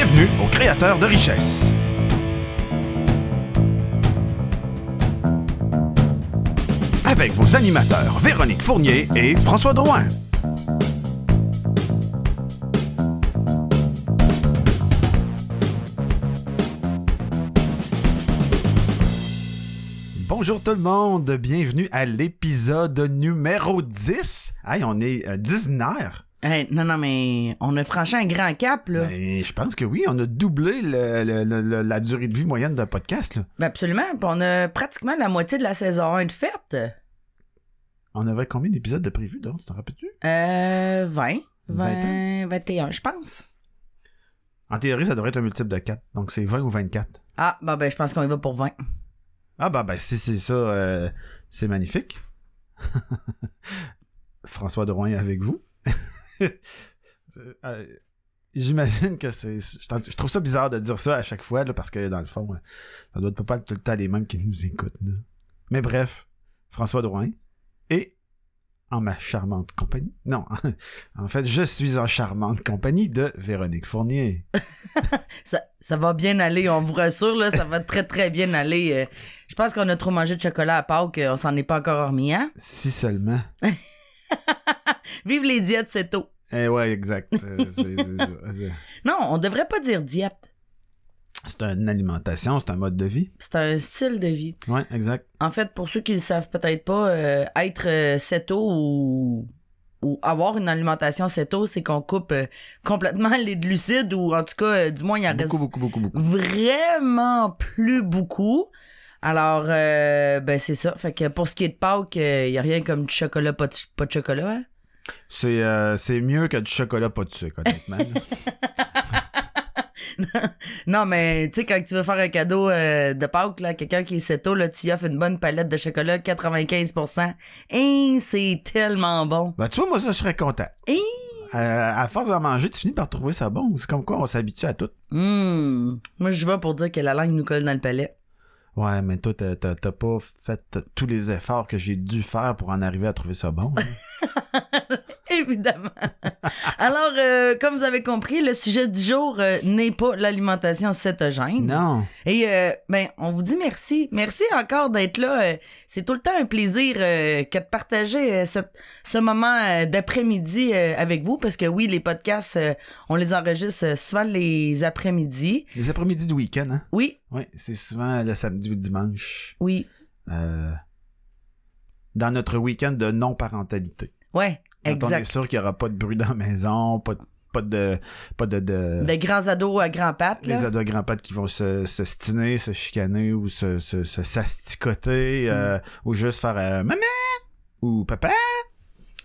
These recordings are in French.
Bienvenue aux créateurs de richesse. Avec vos animateurs Véronique Fournier et François Drouin. Bonjour tout le monde, bienvenue à l'épisode numéro 10. Hey, on est euh, 10 nerfs. Hey, non, non, mais on a franchi un grand cap, là. Ben, je pense que oui, on a doublé le- le- le- le- la durée de vie moyenne d'un podcast. là. Ben absolument. Puis on a pratiquement la moitié de la saison 1 de fête. On avait combien d'épisodes de prévus, donc, tu t'en rappelles-tu? Euh, 20. 20 20, 21, je pense. En théorie, ça devrait être un multiple de 4, donc c'est 20 ou 24. Ah, ben, ben je pense qu'on y va pour 20. Ah bah ben si c'est ça, euh, c'est magnifique. François Drouin avec vous. Euh, J'imagine que c'est. Je, trouve ça bizarre de dire ça à chaque fois, là, parce que dans le fond, euh, ça doit pas être tout le temps les mêmes qui nous écoutent. là. Mais bref, François Drouin. Et en ma charmante compagnie. Non, en fait, je suis en charmante compagnie de Véronique Fournier. Ça, ça va bien aller, on vous rassure, là, ça va très très bien aller. Euh, je pense qu'on a trop mangé de chocolat à Pâques, on s'en est pas encore remis, hein? Si seulement. Vive les diètes, c'est tôt. Eh ouais, exact. Euh, c'est- c'est ça. C'est- Non, on devrait pas dire diète. C'est une alimentation, c'est un mode de vie. C'est un style de vie. Ouais, exact. En fait, pour ceux qui le savent peut-être pas, euh, être euh, céto ou, ou avoir une alimentation céto, c'est qu'on coupe euh, complètement les glucides ou en tout cas, du moins, il en reste Beaucoup, beaucoup, beaucoup, beaucoup. vraiment plus beaucoup. Alors, ben c'est ça. Fait que pour ce qui est de Pâques, il y a rien comme du chocolat, pas de, pas de chocolat. Hein? C'est euh, c'est mieux que du chocolat pas de sucre, honnêtement. Non, mais tu sais, quand tu veux faire un cadeau euh, de Pâques, là, quelqu'un qui est céto, là, tu y offres une bonne palette de chocolat, 95%. Et c'est tellement bon. ben, tu vois, moi, ça, je serais content. Hi! Euh, à force d'en manger, tu finis par trouver ça bon. C'est comme quoi on s'habitue à tout. Hum. Moi, je vais pour dire que la langue nous colle dans le palais. Ouais, mais toi, t'as pas fait tous les efforts que j'ai dû faire pour en arriver à trouver ça bon. hein? Évidemment. Alors, euh, comme vous avez compris, le sujet du jour euh, n'est pas l'alimentation cétogène. non. Et euh, ben, on vous dit merci. Merci encore d'être là. C'est tout le temps un plaisir que de partager cette- ce moment d'après-midi avec vous. Parce que oui, les podcasts, on les enregistre souvent les après-midi. Les après-midi du week-end, hein? Oui, Oui, c'est souvent le samedi ou le dimanche. oui, Euh, dans notre week-end de non-parentalité. ouais, Quand on est exact. sûr qu'il n'y aura pas de bruit dans la maison, pas de, pas de, pas de, de- De grands ados à grands pattes. les ados grands-pattes qui vont se, se stiner, se chicaner ou se, se, se s'asticoter, euh, ou juste faire euh, maman ou papa.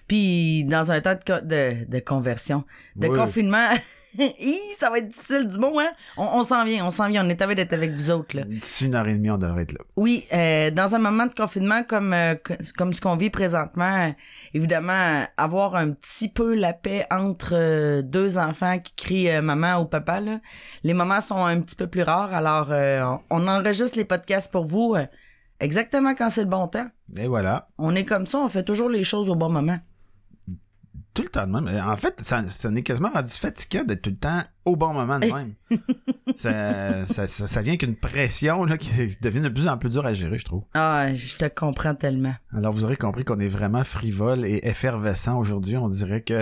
Puis dans un temps de, de, de conversion, de confinement, ça va être difficile du mot, hein? On, on s'en vient, on s'en vient. On est avis d'être avec vous autres, là. D'ici une heure et demie, on devrait être là. Oui, euh, dans un moment de confinement comme euh, comme ce qu'on vit présentement, euh, évidemment, avoir un petit peu la paix entre deux enfants qui crient maman ou papa, là, les moments sont un petit peu plus rares. Alors, on, on enregistre les podcasts pour vous exactement quand c'est le bon temps. Et voilà. On est comme ça, on fait toujours les choses au bon moment. Tout le temps de même. En fait, ça, ça n'est quasiment rendu fatigant d'être tout le temps au bon moment de même. ça, ça, ça, vient qu'une pression là, qui devient de plus en plus dure à gérer, je trouve. Ah, je te comprends tellement. Alors vous aurez compris qu'on est vraiment frivole et effervescent aujourd'hui. On dirait que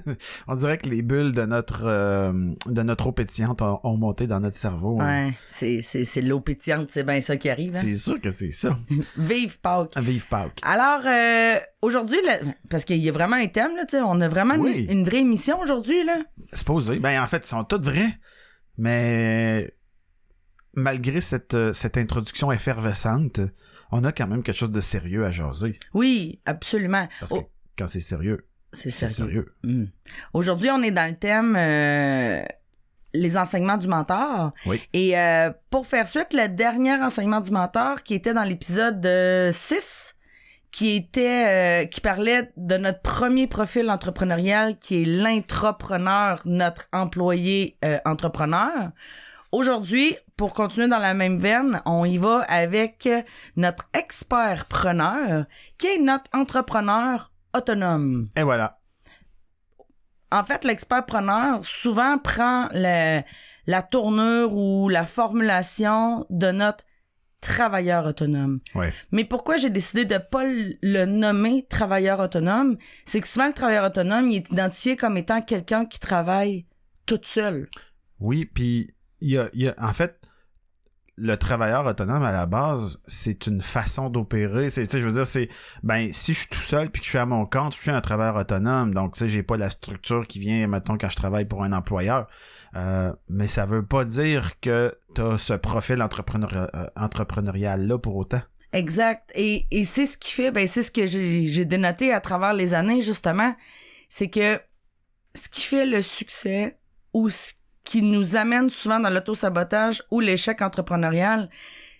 on dirait que les bulles de notre euh, de notre eau pétillante ont, ont monté dans notre cerveau. Ouais, c'est c'est c'est l'eau pétillante, c'est bien ça qui arrive. Hein? C'est sûr que c'est ça. Vive Pâques. Vive Pâques. Alors, euh, aujourd'hui, là, parce qu'il y a vraiment un thème, là, tu sais, on a vraiment une- Oui. une, vraie émission aujourd'hui, là. Supposé. Ben en fait, ils sont tous vrais, mais malgré cette euh, cette introduction effervescente, on a quand même quelque chose de sérieux à jaser. Oui, absolument. Parce que Oh, quand c'est sérieux, c'est sérieux. Hmm. Aujourd'hui, on est dans le thème euh, les enseignements du mentor. Oui. Et euh, pour faire suite, le dernier enseignement du mentor qui était dans l'épisode 6, qui était euh, qui parlait de notre premier profil entrepreneurial qui est l'intrapreneur, notre employé euh, entrepreneur. Aujourd'hui, pour continuer dans la même veine, on y va avec notre expert preneur qui est notre entrepreneur autonome. Et voilà. En fait, l'expert preneur souvent prend le, la tournure ou la formulation de notre travailleur autonome. Ouais. Mais pourquoi j'ai décidé de pas le nommer travailleur autonome, c'est que souvent le travailleur autonome, il est identifié comme étant quelqu'un qui travaille toute seule. Oui, puis il y a, il y a- en fait, le travailleur autonome à la base, c'est une façon d'opérer. C'est, je veux dire, c'est, ben, si je suis tout seul puis que je suis à mon compte, je suis un travailleur autonome. Donc, tu sais, j'ai pas la structure qui vient, mettons, quand je travaille pour un employeur. Euh, mais ça veut pas dire que t'as ce profil euh, entrepreneurial-là pour autant. Exact. Et, c'est ce qui fait, ben c'est ce que j'ai j'ai dénoté à travers les années, justement, c'est que ce qui fait le succès ou ce qui nous amène souvent dans l'auto-sabotage ou l'échec entrepreneurial,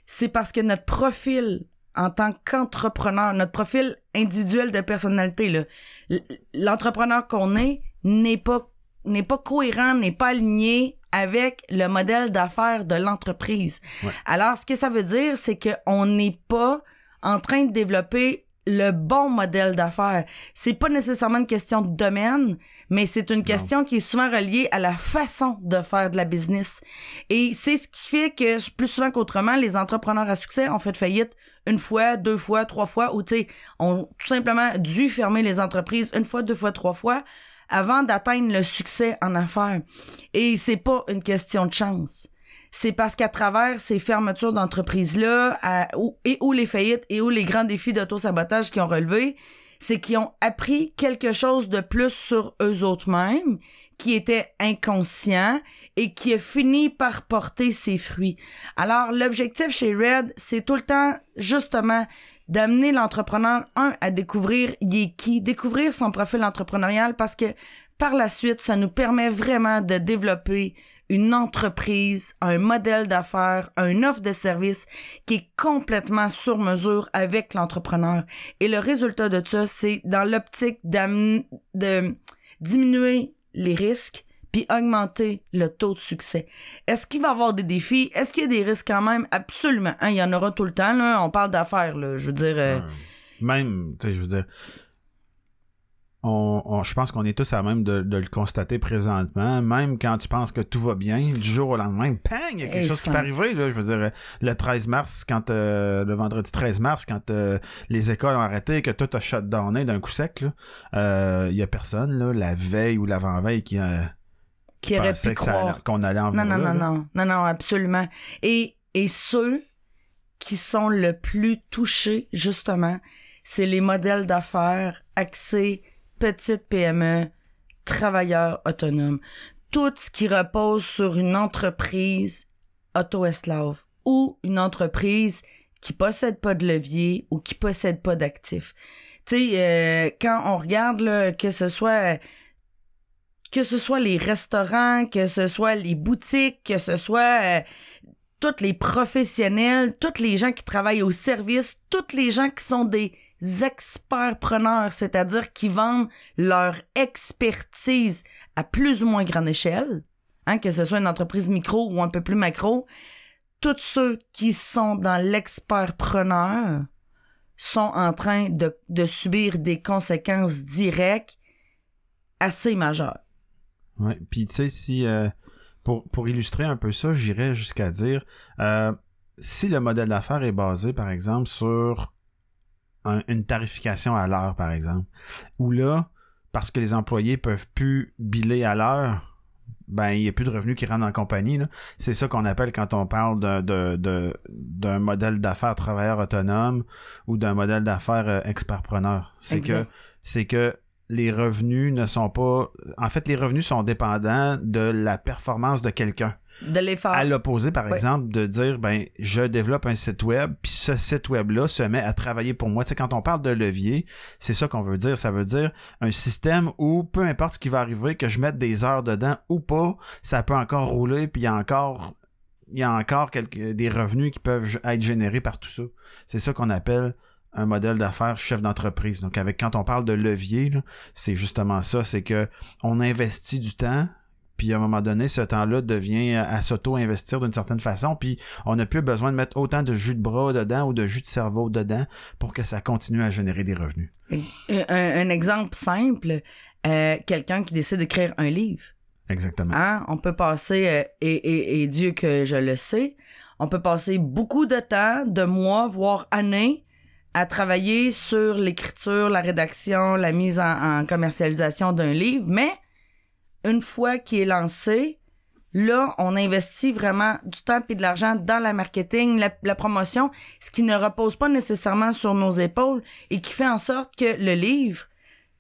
c'est parce que notre profil en tant qu'entrepreneur, notre profil individuel de personnalité, l'entrepreneur qu'on est n'est pas n'est pas cohérent, n'est pas aligné avec le modèle d'affaires de l'entreprise. Ouais. Alors, ce que ça veut dire, c'est qu'on n'est pas en train de développer le bon modèle d'affaires. C'est pas nécessairement une question de domaine, mais c'est une question qui est souvent reliée à la façon de faire de la business. Et c'est ce qui fait que plus souvent qu'autrement, les entrepreneurs à succès ont fait faillite une fois, deux fois, trois fois, ou tu sais, ont tout simplement dû fermer les entreprises une fois, deux fois, trois fois avant d'atteindre le succès en affaires. Et c'est pas une question de chance. C'est parce qu'à travers ces fermetures d'entreprises-là, et ou les faillites, et ou les grands défis d'auto-sabotage qu'ils ont relevés, c'est qu'ils ont appris quelque chose de plus sur eux autres mêmes, qui était inconscient et qui a fini par porter ses fruits. Alors, l'objectif chez Red, c'est tout le temps, justement, d'amener l'entrepreneur, un, à découvrir il est découvrir son profil entrepreneurial parce que par la suite, ça nous permet vraiment de développer une entreprise, un modèle d'affaires, une offre de service qui est complètement sur mesure avec l'entrepreneur. Et le résultat de ça, c'est dans l'optique de diminuer les risques puis augmenter le taux de succès. Est-ce qu'il va y avoir des défis? Est-ce qu'il y a des risques quand même? Absolument. Hein, il y en aura tout le temps. Là. On parle d'affaires. Je veux dire... euh, Même, tu sais, je veux dire, on, on- je pense qu'on est tous à même de, de le constater présentement. Même quand tu penses que tout va bien, du jour au lendemain, pang, il y a quelque Et chose qui peut arriver. Là, je veux dire, le 13 mars, quand euh, le vendredi 13 mars, quand euh, les écoles ont arrêté, que tout a shutdowné d'un coup sec, là, euh, il y a personne, là, la veille ou l'avant-veille qui, euh, qui aurait pensait pu que croire. qu'on allait en Non, venir non, là, non, là. non. Non, non, absolument. Et, et ceux qui sont le plus touchés, justement, c'est les modèles d'affaires axés petite PME, travailleurs autonomes. Tout ce qui repose sur une entreprise auto-esclave ou une entreprise qui possède pas de levier ou qui possède pas d'actifs. Tu sais, euh, quand on regarde, que ce soit que ce soit les restaurants, que ce soit les boutiques, que ce soit euh, tous les professionnels, tous les gens qui travaillent au service, tous les gens qui sont des experts preneurs, c'est-à-dire qui vendent leur expertise à plus ou moins grande échelle, hein, que ce soit une entreprise micro ou un peu plus macro, tous ceux qui sont dans l'expert preneur sont en train de, subir des conséquences directes assez majeures. Ouais. Puis tu sais, si euh, pour, pour illustrer un peu ça, j'irais jusqu'à dire euh, si le modèle d'affaires est basé, par exemple, sur un- une tarification à l'heure, par exemple, où là, parce que les employés peuvent plus biller à l'heure, ben il n'y a plus de revenus qui rentrent en compagnie. C'est ça qu'on appelle quand on parle d'un de, de, d'un modèle d'affaires travailleur autonome ou d'un modèle d'affaires euh, expertpreneur. C'est que c'est que les revenus ne sont pas. En fait, les revenus sont dépendants de la performance de quelqu'un. De les faire. À l'opposé, par exemple, de dire ben je développe un site web, puis ce site web-là se met à travailler pour moi. Tu sais, quand on parle de levier, c'est ça qu'on veut dire. Ça veut dire un système où peu importe ce qui va arriver, que je mette des heures dedans ou pas, ça peut encore rouler, puis il y a encore. Il y a encore quelques, des revenus qui peuvent être générés par tout ça. C'est ça qu'on appelle un modèle d'affaires chef d'entreprise. Donc avec quand on parle de levier, c'est justement ça, c'est que on investit du temps, puis à un moment donné, ce temps-là devient à s'auto-investir d'une certaine façon, puis on n'a plus besoin de mettre autant de jus de bras dedans ou de jus de cerveau dedans pour que ça continue à générer des revenus. Un, un exemple simple, euh, quelqu'un qui décide d'écrire un livre. Exactement. Hein? On peut passer, euh, et, et, et Dieu que je le sais, on peut passer beaucoup de temps, de mois, voire années, à travailler sur l'écriture, la rédaction, la mise en, en commercialisation d'un livre, mais une fois qu'il est lancé, là, on investit vraiment du temps et de l'argent dans la marketing, la, promotion, ce qui ne repose pas nécessairement sur nos épaules et qui fait en sorte que le livre,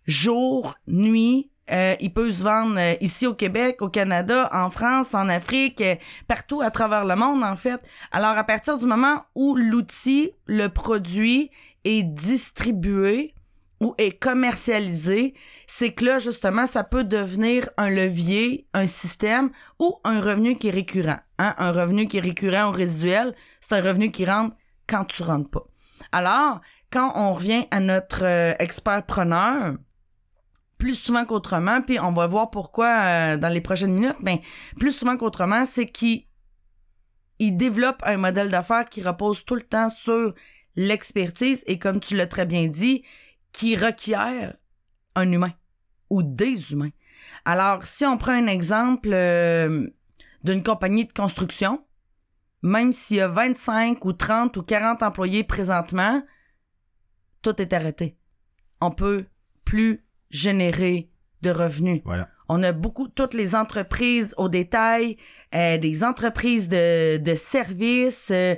jour, nuit, euh, il peut se vendre euh, ici au Québec, au Canada, en France, en Afrique, euh, partout à travers le monde, en fait. Alors, à partir du moment où l'outil, le produit est distribué ou est commercialisé, c'est que là, justement, ça peut devenir un levier, un système ou un revenu qui est récurrent. Hein? Un revenu qui est récurrent ou résiduel, c'est un revenu qui rentre quand tu rentres pas. Alors, quand on revient à notre euh, expert preneur, plus souvent qu'autrement, puis on va voir pourquoi euh, dans les prochaines minutes, mais plus souvent qu'autrement, c'est qu'il il développe un modèle d'affaires qui repose tout le temps sur l'expertise et comme tu l'as très bien dit, qui requiert un humain ou des humains. Alors, si on prend un exemple euh, d'une compagnie de construction, même s'il y a 25 ou 30 ou 40 employés présentement, tout est arrêté. On peut plus générer de revenus. Voilà. On a beaucoup, toutes les entreprises au détail, euh, des entreprises de, de services, euh,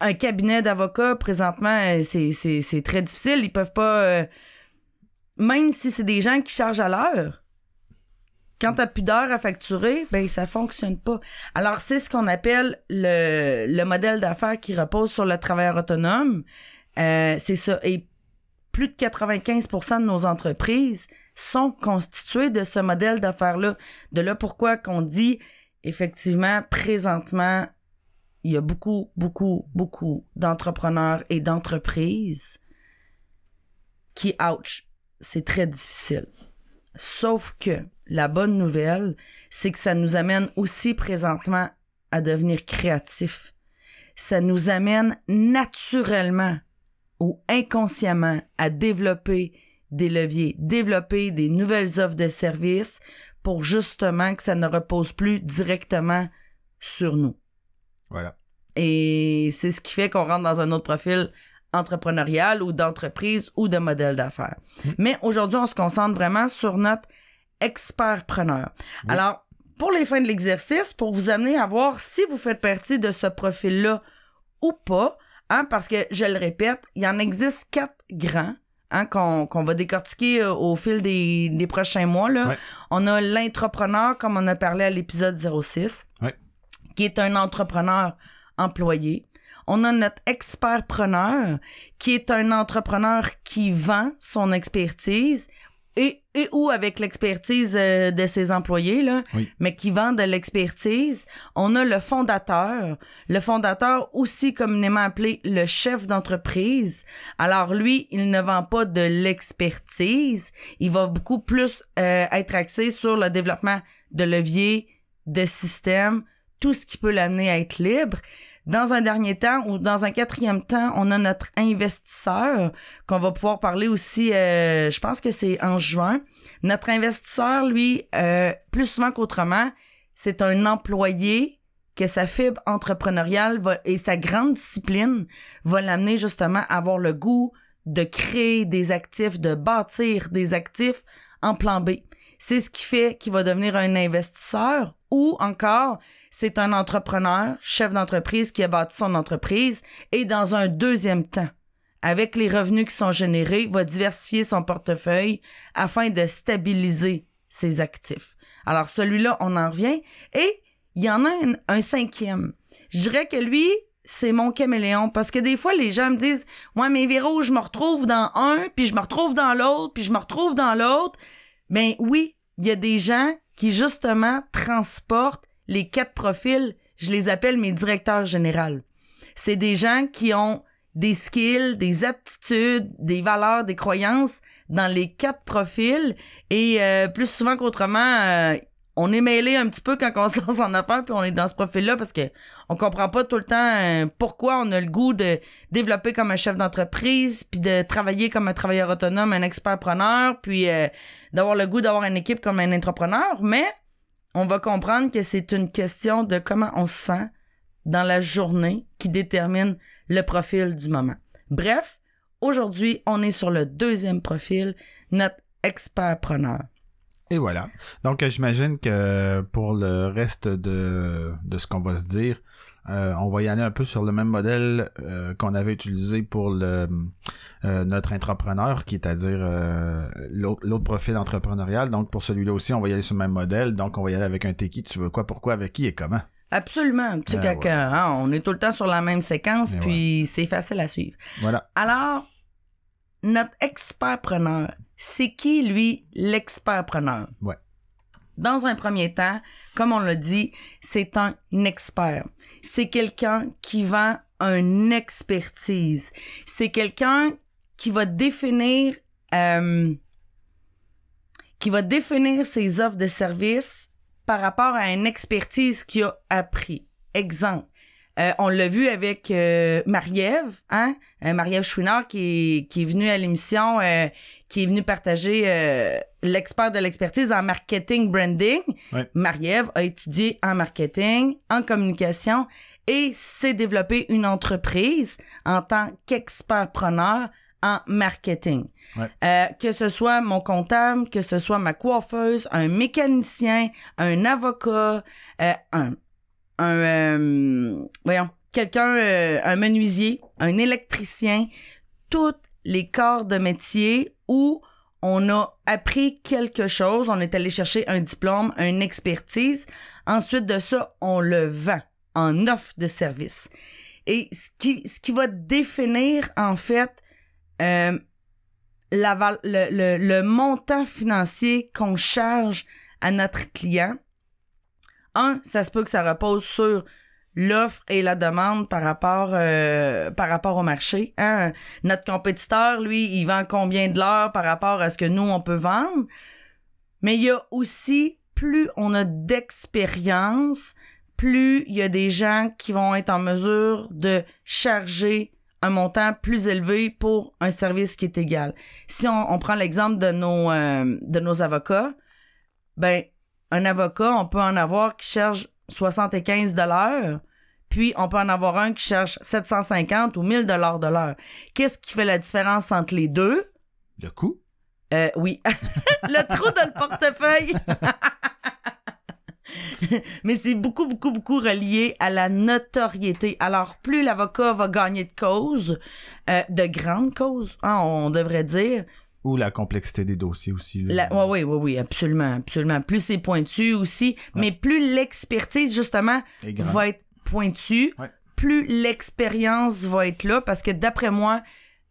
un cabinet d'avocats, présentement, euh, c'est, très difficile. Ils peuvent pas... euh, même si c'est des gens qui chargent à l'heure, quand t'as plus d'heures à facturer, ben ça fonctionne pas. Alors, c'est ce qu'on appelle le, le modèle d'affaires qui repose sur le travailleur autonome. Euh, c'est ça. Et plus de 95% de nos entreprises sont constituées de ce modèle d'affaires-là. De là pourquoi qu'on dit, effectivement, présentement, il y a beaucoup, beaucoup, beaucoup d'entrepreneurs et d'entreprises qui, ouch, c'est très difficile. Sauf que la bonne nouvelle, c'est que ça nous amène aussi présentement à devenir créatifs. Ça nous amène naturellement ou inconsciemment à développer des leviers, développer des nouvelles offres de services pour justement que ça ne repose plus directement sur nous. Voilà. Et c'est ce qui fait qu'on rentre dans un autre profil entrepreneurial ou d'entreprise ou de modèle d'affaires. Mais aujourd'hui, on se concentre vraiment sur notre expert-preneur. Alors, pour les fins de l'exercice, pour vous amener à voir si vous faites partie de ce profil-là ou pas, hein, parce que, je le répète, il y en existe quatre grands hein, qu'on va décortiquer euh, au fil des, des prochains mois. Là. Ouais. On a l'entrepreneur, comme on a parlé à l'épisode 06, Ouais. Qui est un entrepreneur employé. On a notre expert-preneur, qui est un entrepreneur qui vend son expertise et, et ou avec l'expertise euh, de ses employés, là, Oui. mais qui vend de l'expertise. On a le fondateur, le fondateur aussi communément appelé le chef d'entreprise. Alors lui, il ne vend pas de l'expertise, il va beaucoup plus euh, être axé sur le développement de leviers, de systèmes, tout ce qui peut l'amener à être libre. Dans un dernier temps ou dans un quatrième temps, on a notre investisseur qu'on va pouvoir parler aussi, euh, je pense que c'est en juin. Notre investisseur, lui, euh, plus souvent qu'autrement, c'est un employé que sa fibre entrepreneuriale va, et sa grande discipline va l'amener justement à avoir le goût de créer des actifs, de bâtir des actifs en plan B. C'est ce qui fait qu'il va devenir un investisseur ou encore c'est un entrepreneur, chef d'entreprise qui a bâti son entreprise et dans un deuxième temps, avec les revenus qui sont générés, va diversifier son portefeuille afin de stabiliser ses actifs. Alors celui-là, on en revient. Et il y en a un, cinquième. Je dirais que lui, c'est mon caméléon parce que des fois les gens me disent "Ouais, mais Véro, je me retrouve dans un, puis je me retrouve dans l'autre, puis je me retrouve dans l'autre." Ben oui, il y a des gens qui justement transportent les quatre profils, je les appelle mes directeurs généraux. C'est des gens qui ont des skills, des aptitudes, des valeurs, des croyances dans les quatre profils et euh, plus souvent qu'autrement, euh, on est mêlé un petit peu quand on se lance en affaires puis on est dans ce profil-là parce que on comprend pas tout le temps euh, pourquoi on a le goût de développer comme un chef d'entreprise puis de travailler comme un travailleur autonome, un expert preneur puis euh, d'avoir le goût d'avoir une équipe comme un entrepreneur, mais on va comprendre que c'est une question de comment on se sent dans la journée qui détermine le profil du moment. Bref, aujourd'hui, on est sur le deuxième profil, notre expert-preneur. Et voilà. Donc, euh, j'imagine que pour le reste de, de ce qu'on va se dire, euh, on va y aller un peu sur le même modèle euh, qu'on avait utilisé pour le notre entrepreneur, qui est à dire l'autre profil entrepreneurial. Donc, pour celui-là aussi, on va y aller sur le même modèle. Donc, on va y aller avec un qui, tu veux quoi, pourquoi, avec qui et comment. Absolument. Tu sais, Ah, hein, on est tout le temps sur la même séquence, puis c'est facile à suivre. Voilà. Alors, notre expert-preneur, c'est qui, lui, l'expert-preneur? Ouais. Dans un premier temps, comme on l'a dit, c'est un expert. C'est quelqu'un qui vend une expertise. C'est quelqu'un qui va définir euh, qui va définir ses offres de services par rapport à une expertise qu'il a appris. Exemple, euh, on l'a vu avec euh, Marie-Ève, hein? Euh, Marie-Ève Chouinard qui est, qui est venue à l'émission, qui est venue partager euh, l'expert de l'expertise en marketing branding. Ouais. Marie-Ève a étudié en marketing, en communication et s'est développé une entreprise en tant qu'expert-preneur en marketing. Ouais. Euh, que ce soit mon comptable, que ce soit ma coiffeuse, un mécanicien, un avocat, euh, un, un euh, voyons, quelqu'un, euh, un menuisier, un électricien, tous les corps de métier où on a appris quelque chose, on est allé chercher un diplôme, une expertise. Ensuite de ça, on le vend en offre de service. Et ce qui, ce qui va définir, en fait, euh, la le, le montant financier qu'on charge à notre client, un, ça se peut que ça repose sur l'offre et la demande par rapport euh, par rapport au marché. Hein? Notre compétiteur, lui, il vend combien de l'heure par rapport à ce que nous, on peut vendre? Mais il y a aussi, plus on a d'expérience, plus il y a des gens qui vont être en mesure de charger un montant plus élevé pour un service qui est égal. Si on, on prend l'exemple de nos euh, de nos avocats, ben un avocat, on peut en avoir qui charge 75 dollars, puis on peut en avoir un qui cherche 750 ou 1000 dollars de l'heure. Qu'est-ce qui fait la différence entre les deux? Le coût? euh, oui. le trou dans le portefeuille. Mais c'est beaucoup, beaucoup, beaucoup relié à la notoriété. Alors, plus l'avocat va gagner de cause, euh, de grandes causes, hein, on devrait dire. Ou la complexité des dossiers aussi. là. La, ouais, oui, oui, oui, absolument, absolument. Plus c'est pointu aussi, mais plus l'expertise, justement, va être pointue, Ouais. plus l'expérience va être là, parce que d'après moi,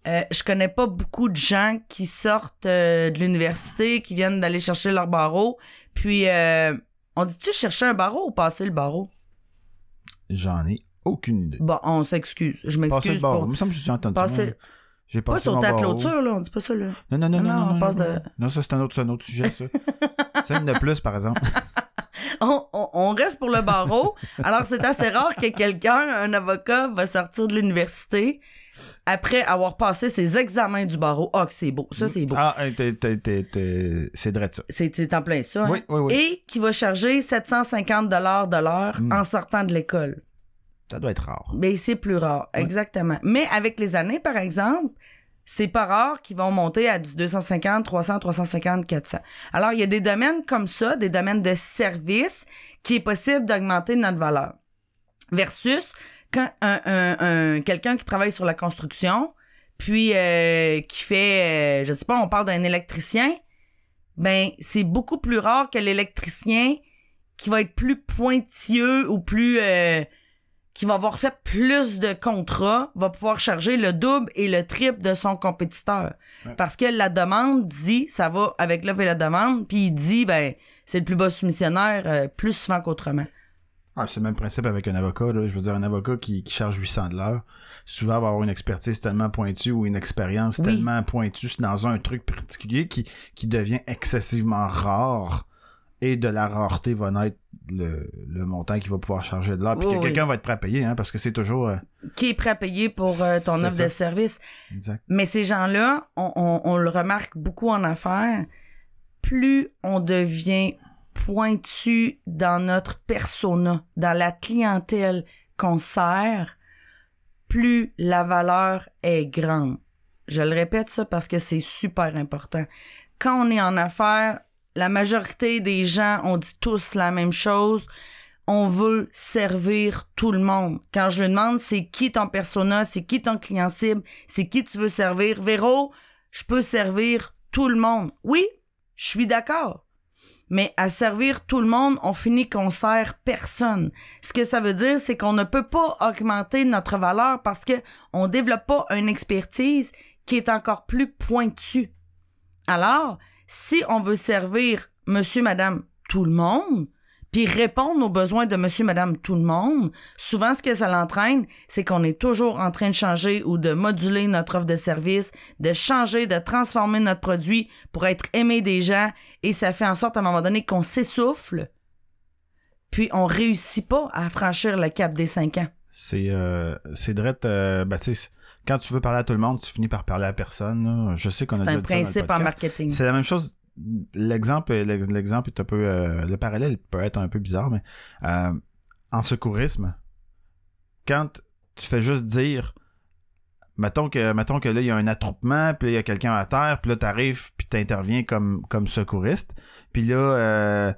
euh, je connais pas beaucoup de gens qui sortent euh, de l'université, qui viennent d'aller chercher leur barreau, puis euh, on dit-tu chercher un barreau ou passer le barreau? J'en ai aucune idée. Bon, on s'excuse, je Passer le m'excuse barreau. pour... Il me semble que j'ai entendu. Passer-. J'ai Pas la barreau. clôture, là, on dit pas ça, là. Non, non, non, non, Non, non, on non, passe non, de- non. Ça, c'est un autre, un autre sujet, ça. c'est une de plus, par exemple. on, on- on reste pour le barreau. Alors, c'est assez rare que quelqu'un, un avocat, va sortir de l'université après avoir passé ses examens du barreau. Ah, que c'est beau. Ça, c'est beau. Ah, c'est vrai de ça. C'est en plein ça. hein. Oui, oui, oui. Et qui va charger 750 dollars de l'heure Mm. en sortant de l'école. Ça doit être rare. Mais c'est plus rare, Ouais. exactement. Mais avec les années, par exemple, c'est pas rare qu'ils vont monter à du 250, 300, 350, 400. Alors, il y a des domaines comme ça, des domaines de service, qui est possible d'augmenter notre valeur. Versus quand un, un- un- quelqu'un qui travaille sur la construction, puis euh, qui fait, euh, je sais pas, on parle d'un électricien, ben c'est beaucoup plus rare que l'électricien qui va être plus pointilleux ou plus euh, qui va avoir fait plus de contrats va pouvoir charger le double et le triple de son compétiteur. Ouais. Parce que la demande dit, ça va avec l'offre et la demande, puis il dit, ben, c'est le plus bas soumissionnaire euh, plus souvent qu'autrement. Ah, c'est le même principe avec un avocat. Là. Je veux dire, un avocat qui, qui charge 800 de l'heure, souvent va avoir une expertise tellement pointue ou une expérience Oui. tellement pointue dans un truc particulier qui, qui devient excessivement rare. Et de la rareté va naître le, le montant qu'il va pouvoir charger de l'heure. Puis Oui, que oui. quelqu'un va être prêt à payer, hein, parce que c'est toujours... euh, Qui est prêt à payer pour euh, ton offre ça. de service? exact. Mais ces gens-là, on, on- on le remarque beaucoup en affaires, plus on devient pointu dans notre persona, dans la clientèle qu'on sert, plus la valeur est grande. Je le répète ça parce que c'est super important. Quand on est en affaires, la majorité des gens, on dit tous la même chose. On veut servir tout le monde. Quand je lui demande c'est qui ton persona, c'est qui ton client cible, c'est qui tu veux servir, Véro, je peux servir tout le monde. Oui, je suis d'accord. Mais à servir tout le monde, on finit qu'on sert personne. Ce que ça veut dire, c'est qu'on ne peut pas augmenter notre valeur parce que on développe pas une expertise qui est encore plus pointue. Alors, si on veut servir monsieur, madame, tout le monde, puis répondre aux besoins de monsieur, madame, tout le monde, souvent ce que ça l'entraîne, c'est qu'on est toujours en train de changer ou de moduler notre offre de service, de changer, de transformer notre produit pour être aimé des gens et ça fait en sorte à un moment donné qu'on s'essouffle, puis on réussit pas à franchir le cap des cinq ans. C'est euh, c'est euh, sais, quand tu veux parler à tout le monde, tu finis par parler à personne. là. Je sais qu'on a C'est déjà un dit ça dans le principe en marketing. C'est la même chose. L'exemple, l'ex- l'exemple est un peu, euh, le parallèle peut être un peu bizarre, mais euh, en secourisme, quand tu fais juste dire, mettons que, mettons que là il y a un attroupement, puis là, il y a quelqu'un à terre, puis là t'arrives, puis t'interviens comme comme secouriste, puis là euh,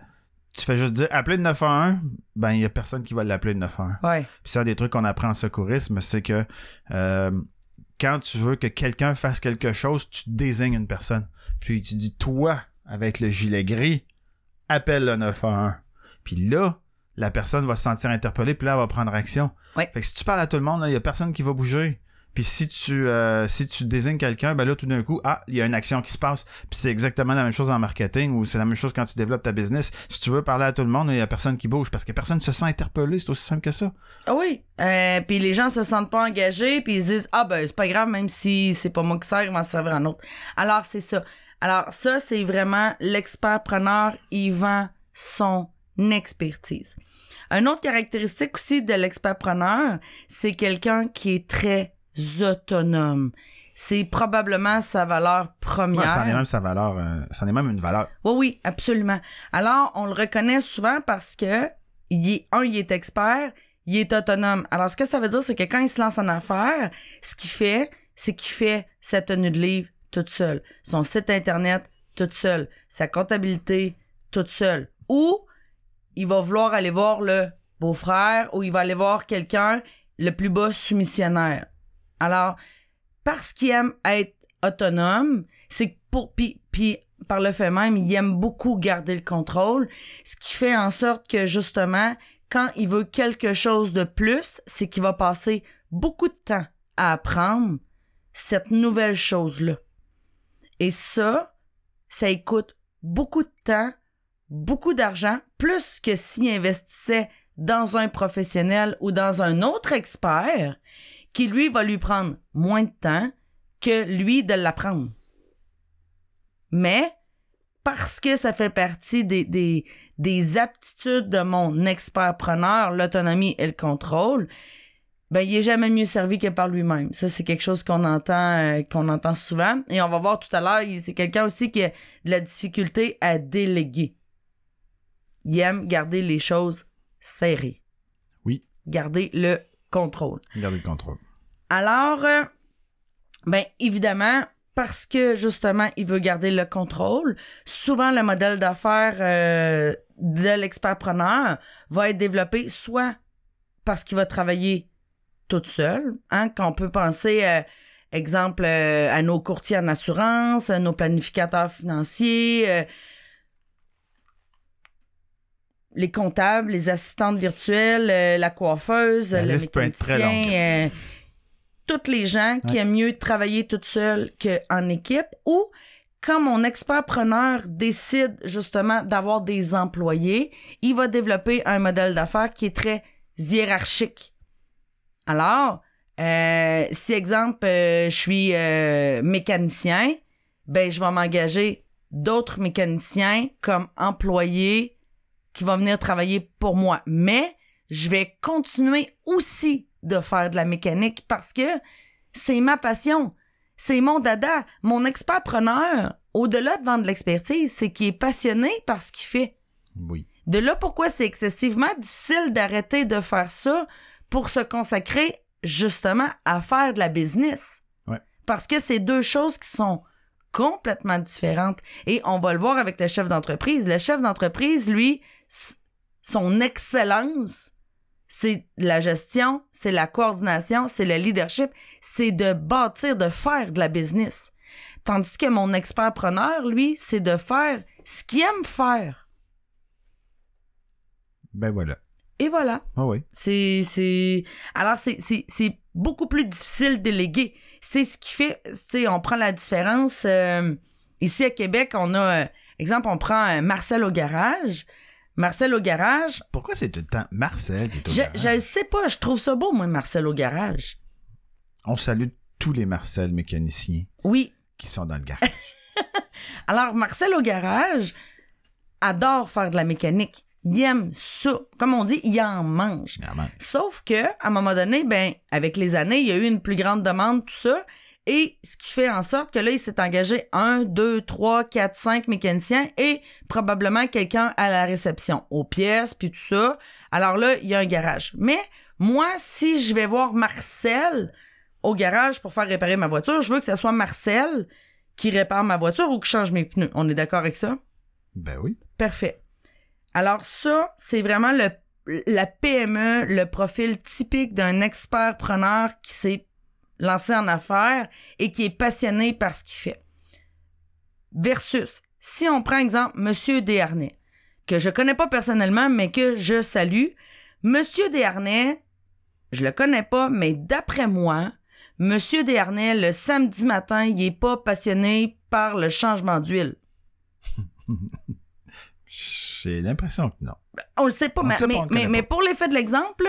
tu fais juste dire appelez le 911, ben il y a personne qui va l'appeler le 911. Ouais. Puis c'est un des trucs qu'on apprend en secourisme, c'est que euh, quand tu veux que quelqu'un fasse quelque chose, tu désignes une personne. Puis tu dis, toi, avec le gilet gris, appelle le 911. Puis là, la personne va se sentir interpellée, puis là, elle va prendre action. Ouais. Fait que si tu parles à tout le monde, il y a personne qui va bouger. Puis si tu euh, si tu désignes quelqu'un, ben là tout d'un coup, ah, il y a une action qui se passe. Puis c'est exactement la même chose en marketing ou c'est la même chose quand tu développes ta business. Si tu veux parler à tout le monde, il y a personne qui bouge parce que personne se sent interpellé, c'est aussi simple que ça. Ah oui. Euh, puis les gens se sentent pas engagés, puis ils se disent ah ben c'est pas grave même si c'est pas moi qui sers, il va se servir un autre. Alors c'est ça. Alors ça c'est vraiment l'expert preneur, il vend son expertise. Une autre caractéristique aussi de l'expert preneur, c'est quelqu'un qui est très autonome. C'est probablement sa valeur première. Ouais, ça en est même sa valeur, euh, ça en est même une valeur. Oui, oui, absolument. Alors, on le reconnaît souvent parce que, il est, un, il est expert, il est autonome. Alors, ce que ça veut dire, c'est que quand il se lance en affaires, ce qu'il fait, c'est qu'il fait sa tenue de livre toute seule, son site Internet toute seule, sa comptabilité toute seule. Ou, il va vouloir aller voir le beau-frère ou il va aller voir quelqu'un le plus bas soumissionnaire. Alors, parce qu'il aime être autonome, c'est que pour puis, par le fait même, il aime beaucoup garder le contrôle, ce qui fait en sorte que justement, quand il veut quelque chose de plus, c'est qu'il va passer beaucoup de temps à apprendre cette nouvelle chose-là. Et ça, ça coûte beaucoup de temps, beaucoup d'argent, plus que s'il investissait dans un professionnel ou dans un autre expert qui, lui, va lui prendre moins de temps que lui de l'apprendre. Mais, parce que ça fait partie des, des, des aptitudes de mon expert-preneur, l'autonomie et le contrôle, ben, il est jamais mieux servi que par lui-même. Ça, c'est quelque chose qu'on entend, euh, qu'on entend souvent. Et on va voir tout à l'heure, il- c'est quelqu'un aussi qui a de la difficulté à déléguer. Il aime garder les choses serrées. Oui. Garder le contrôle. Garder le contrôle. Alors, euh, ben évidemment, parce que justement, il veut garder le contrôle, souvent le modèle d'affaires euh, de l'expert-preneur va être développé soit parce qu'il va travailler tout seul, hein, qu'on peut penser, euh, exemple, euh, à nos courtiers en assurance, à nos planificateurs financiers, les comptables, les assistantes virtuelles, euh, la coiffeuse, La le liste peut être très mécanicien, euh, toutes les gens qui aiment mieux travailler toute seule qu'en équipe ou quand mon expert-preneur décide justement d'avoir des employés, il va développer un modèle d'affaires qui est très hiérarchique. Alors, euh, si exemple, euh, je suis euh, mécanicien, ben je vais m'engager d'autres mécaniciens comme employés qui vont venir travailler pour moi. Mais je vais continuer aussi de faire de la mécanique parce que c'est ma passion. C'est mon dada. Mon expert-preneur, au-delà de vendre de l'expertise, c'est qu'il est passionné par ce qu'il fait. Oui. De là pourquoi c'est excessivement difficile d'arrêter de faire ça pour se consacrer justement à faire de la business. Ouais. Parce que c'est deux choses qui sont complètement différentes. Et on va le voir avec le chef d'entreprise. Le chef d'entreprise, lui, son excellence, c'est la gestion, c'est la coordination, c'est le leadership, c'est de bâtir, de faire de la business. Tandis que mon expert-preneur, lui, c'est de faire ce qu'il aime faire. Ben voilà. Et voilà. Ah oui. C'est, c'est, alors c'est, c'est, c'est beaucoup plus difficile de déléguer. C'est ce qui fait, tu sais, on prend la différence, euh, ici à Québec, on a, euh, exemple, on prend euh, Marcel au garage. Marcel au garage, Pourquoi c'est tout le temps Marcel qui est au je, garage? je sais pas, je trouve ça beau, moi, Marcel au garage. On salue tous les Marcel mécaniciens Oui. qui sont dans le garage. Alors, Marcel au garage adore faire de la mécanique. Il aime ça. Comme on dit, il en mange. Sauf que, à un moment donné, ben, avec les années, il y a eu une plus grande demande, tout ça. Et ce qui fait en sorte que là, il s'est engagé un, deux, trois, quatre, cinq mécaniciens et probablement quelqu'un à la réception, aux pièces, puis tout ça. Alors là, il y a un garage. Mais moi, si je vais voir Marcel au garage pour faire réparer ma voiture, je veux que ce soit Marcel qui répare ma voiture ou qui change mes pneus. On est d'accord avec ça? Ben oui. Parfait. Alors ça, c'est vraiment le, la PME, le profil typique d'un expert-preneur qui s'est lancé en affaires et qui est passionné par ce qu'il fait. Versus, si on prend exemple Monsieur Desharnais, que je connais pas personnellement, mais que je salue, Monsieur Desharnais, je le connais pas, mais d'après moi, Monsieur Desharnais, le samedi matin, il est pas passionné par le changement d'huile. J'ai l'impression que non. On le sait pas, On le mais, sait pas, mais, pas. pour l'effet de l'exemple,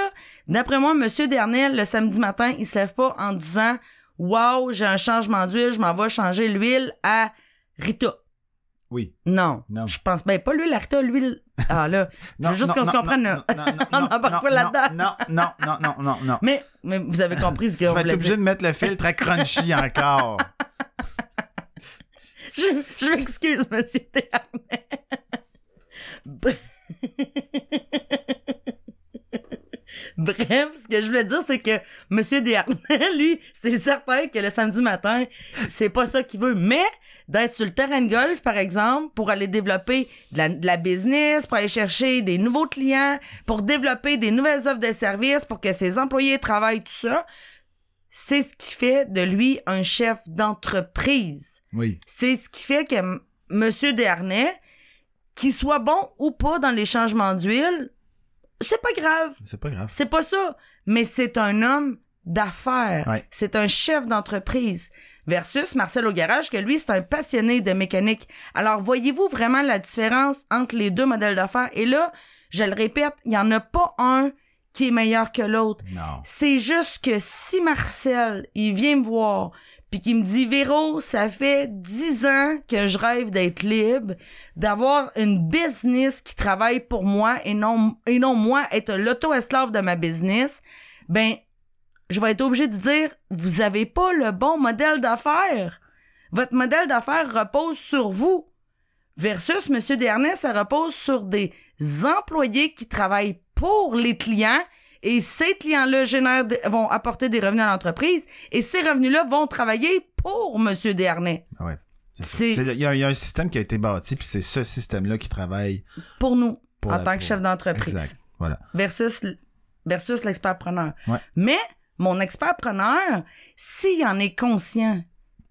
d'après moi, Monsieur Dernel, le samedi matin, il se lève pas en disant Wow, j'ai un changement d'huile, je m'en vais changer l'huile à Rita. Oui. Non. Non. Je pense, ben, pas l'huile à Rita, l'huile. Ah là. Je veux juste non, qu'on se comprenne. non, non, non, On non, non, là-dedans. Non, non, non, non, non, non. Mais, mais vous avez compris ce que Je on vais être obligé dire. de mettre le filtre à crunchy encore. Je, je m'excuse, Monsieur Dernel. Bref, ce que je voulais dire, c'est que Monsieur Desharnais, lui, c'est certain que le samedi matin, c'est pas ça qu'il veut. Mais d'être sur le terrain de golf, par exemple, pour aller développer de la, de la business, pour aller chercher des nouveaux clients, pour développer des nouvelles offres de services, pour que ses employés travaillent, tout ça, c'est ce qui fait de lui un chef d'entreprise. Oui. C'est ce qui fait que M. Desharnais, qu'il soit bon ou pas dans les changements d'huile, c'est pas grave. C'est pas grave. C'est pas ça. Mais c'est un homme d'affaires. Ouais. C'est un chef d'entreprise. Versus Marcel au garage, que lui, c'est un passionné de mécanique. Alors, voyez-vous vraiment la différence entre les deux modèles d'affaires? Et là, je le répète, il n'y en a pas un qui est meilleur que l'autre. Non. C'est juste que si Marcel, il vient me voir, puis qu'il me dit, Véro, ça fait dix ans que je rêve d'être libre, d'avoir une business qui travaille pour moi et non, et non moi être l'auto-esclave de ma business, ben, je vais être obligé de dire, vous avez pas le bon modèle d'affaires. Votre modèle d'affaires repose sur vous. Versus Monsieur Dernay, ça repose sur des employés qui travaillent pour les clients et ces clients-là génèrent vont apporter des revenus à l'entreprise et ces revenus-là vont travailler pour Monsieur Dernay, Ah ouais. Il y, a- il y a un système qui a été bâti, puis c'est ce système-là qui travaille pour nous, pour en la- tant que pour- chef d'entreprise. Exact. Voilà. versus versus l'expert-preneur. Ouais. Mais mon expert-preneur, s'il en est conscient,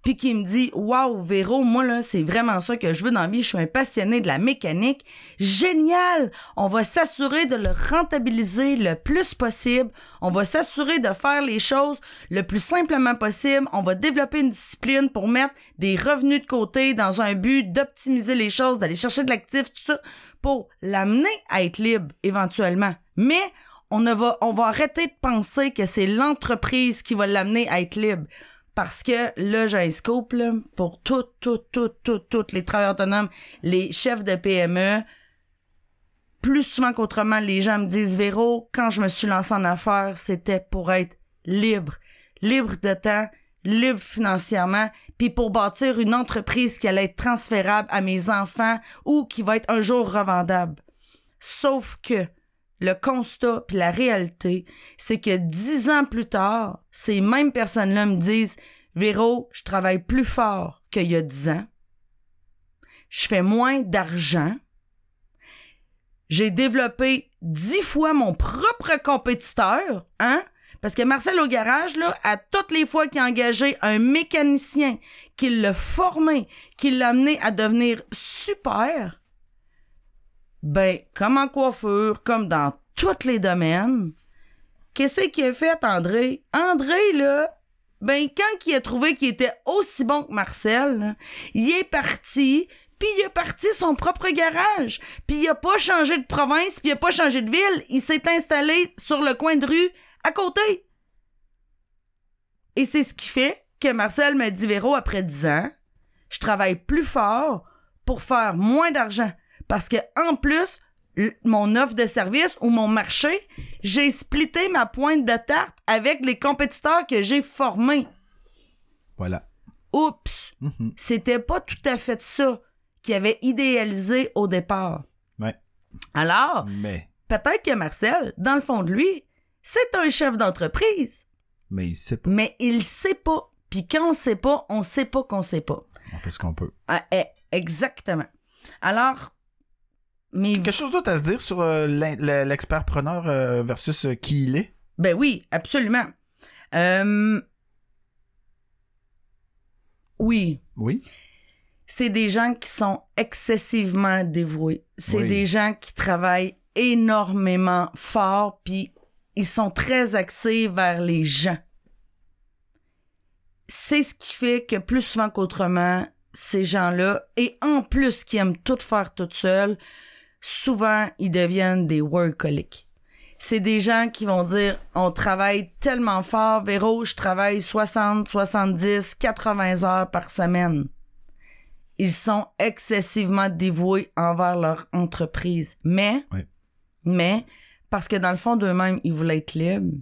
puis qu'il me dit Waouh, Véro, moi là, c'est vraiment ça que je veux dans la vie, je suis un passionné de la mécanique. Génial! On va s'assurer de le rentabiliser le plus possible. On va s'assurer de faire les choses le plus simplement possible. On va développer une discipline pour mettre des revenus de côté dans un but d'optimiser les choses, d'aller chercher de l'actif, tout ça, pour l'amener à être libre éventuellement. Mais on va, on va arrêter de penser que c'est l'entreprise qui va l'amener à être libre. Parce que là, j'ai un là, pour tout, tout, tout, tout, tous les travailleurs autonomes, les chefs de PME. Plus souvent qu'autrement, les gens me disent Véro, quand je me suis lancé en affaires, c'était pour être libre. Libre de temps, libre financièrement, puis pour bâtir une entreprise qui allait être transférable à mes enfants ou qui va être un jour revendable. Sauf que le constat puis la réalité, c'est que dix ans plus tard, ces mêmes personnes-là me disent Véro, je travaille plus fort qu'il y a dix ans. Je fais moins d'argent. J'ai développé dix fois mon propre compétiteur, hein? Parce que Marcel au garage, là, à toutes les fois qu'il a engagé un mécanicien, qu'il l'a formé, qu'il l'a amené à devenir super, ben, comme en coiffure, comme dans tous les domaines, qu'est-ce qu'il a fait, André? André, là, ben, quand il a trouvé qu'il était aussi bon que Marcel, il est parti, puis il a parti son propre garage. Puis il a pas changé de province, puis il a pas changé de ville. Il s'est installé sur le coin de rue à côté. Et c'est ce qui fait que Marcel me dit, Véro, après 10 ans, je travaille plus fort pour faire moins d'argent. Parce que, en plus, mon offre de service ou mon marché, j'ai splitté ma pointe de tarte avec les compétiteurs que j'ai formés. Voilà. Oups! Mhm. C'était pas tout à fait ça qu'il avait idéalisé au départ. Ouais. Alors, Mais, peut-être que Marcel, dans le fond de lui, c'est un chef d'entreprise, mais il sait pas. mais il sait pas. Puis quand on sait pas, on sait pas qu'on sait pas. On fait ce qu'on peut. Ah, eh, exactement. Alors, mais Quelque chose d'autre à se dire sur euh, l'expert preneur euh, versus euh, qui il est? ben oui, absolument. Oui, Oui. c'est des gens qui sont excessivement dévoués. C'est Oui. des gens qui travaillent énormément fort, puis ils sont très axés vers les gens. C'est ce qui fait que plus souvent qu'autrement, ces gens-là, et en plus qui aiment tout faire tout seuls, souvent ils deviennent des workaholics. C'est des gens qui vont dire on travaille tellement fort, Véro, je travaille 60, 70, 80 heures par semaine. Ils sont excessivement dévoués envers leur entreprise. Mais, parce que dans le fond d'eux-mêmes, ils voulaient être libres.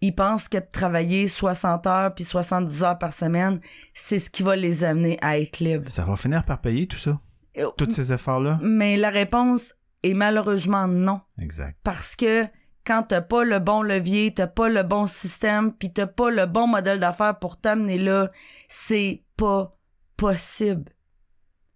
Ils pensent que de travailler 60 heures puis 70 heures par semaine, c'est ce qui va les amener à être libres. Ça va finir par payer tout ça. Tous ces efforts-là? Mais la réponse est malheureusement non. Exact. Parce que quand t'as pas le bon levier, t'as pas le bon système, puis t'as pas le bon modèle d'affaires pour t'amener là, c'est pas possible.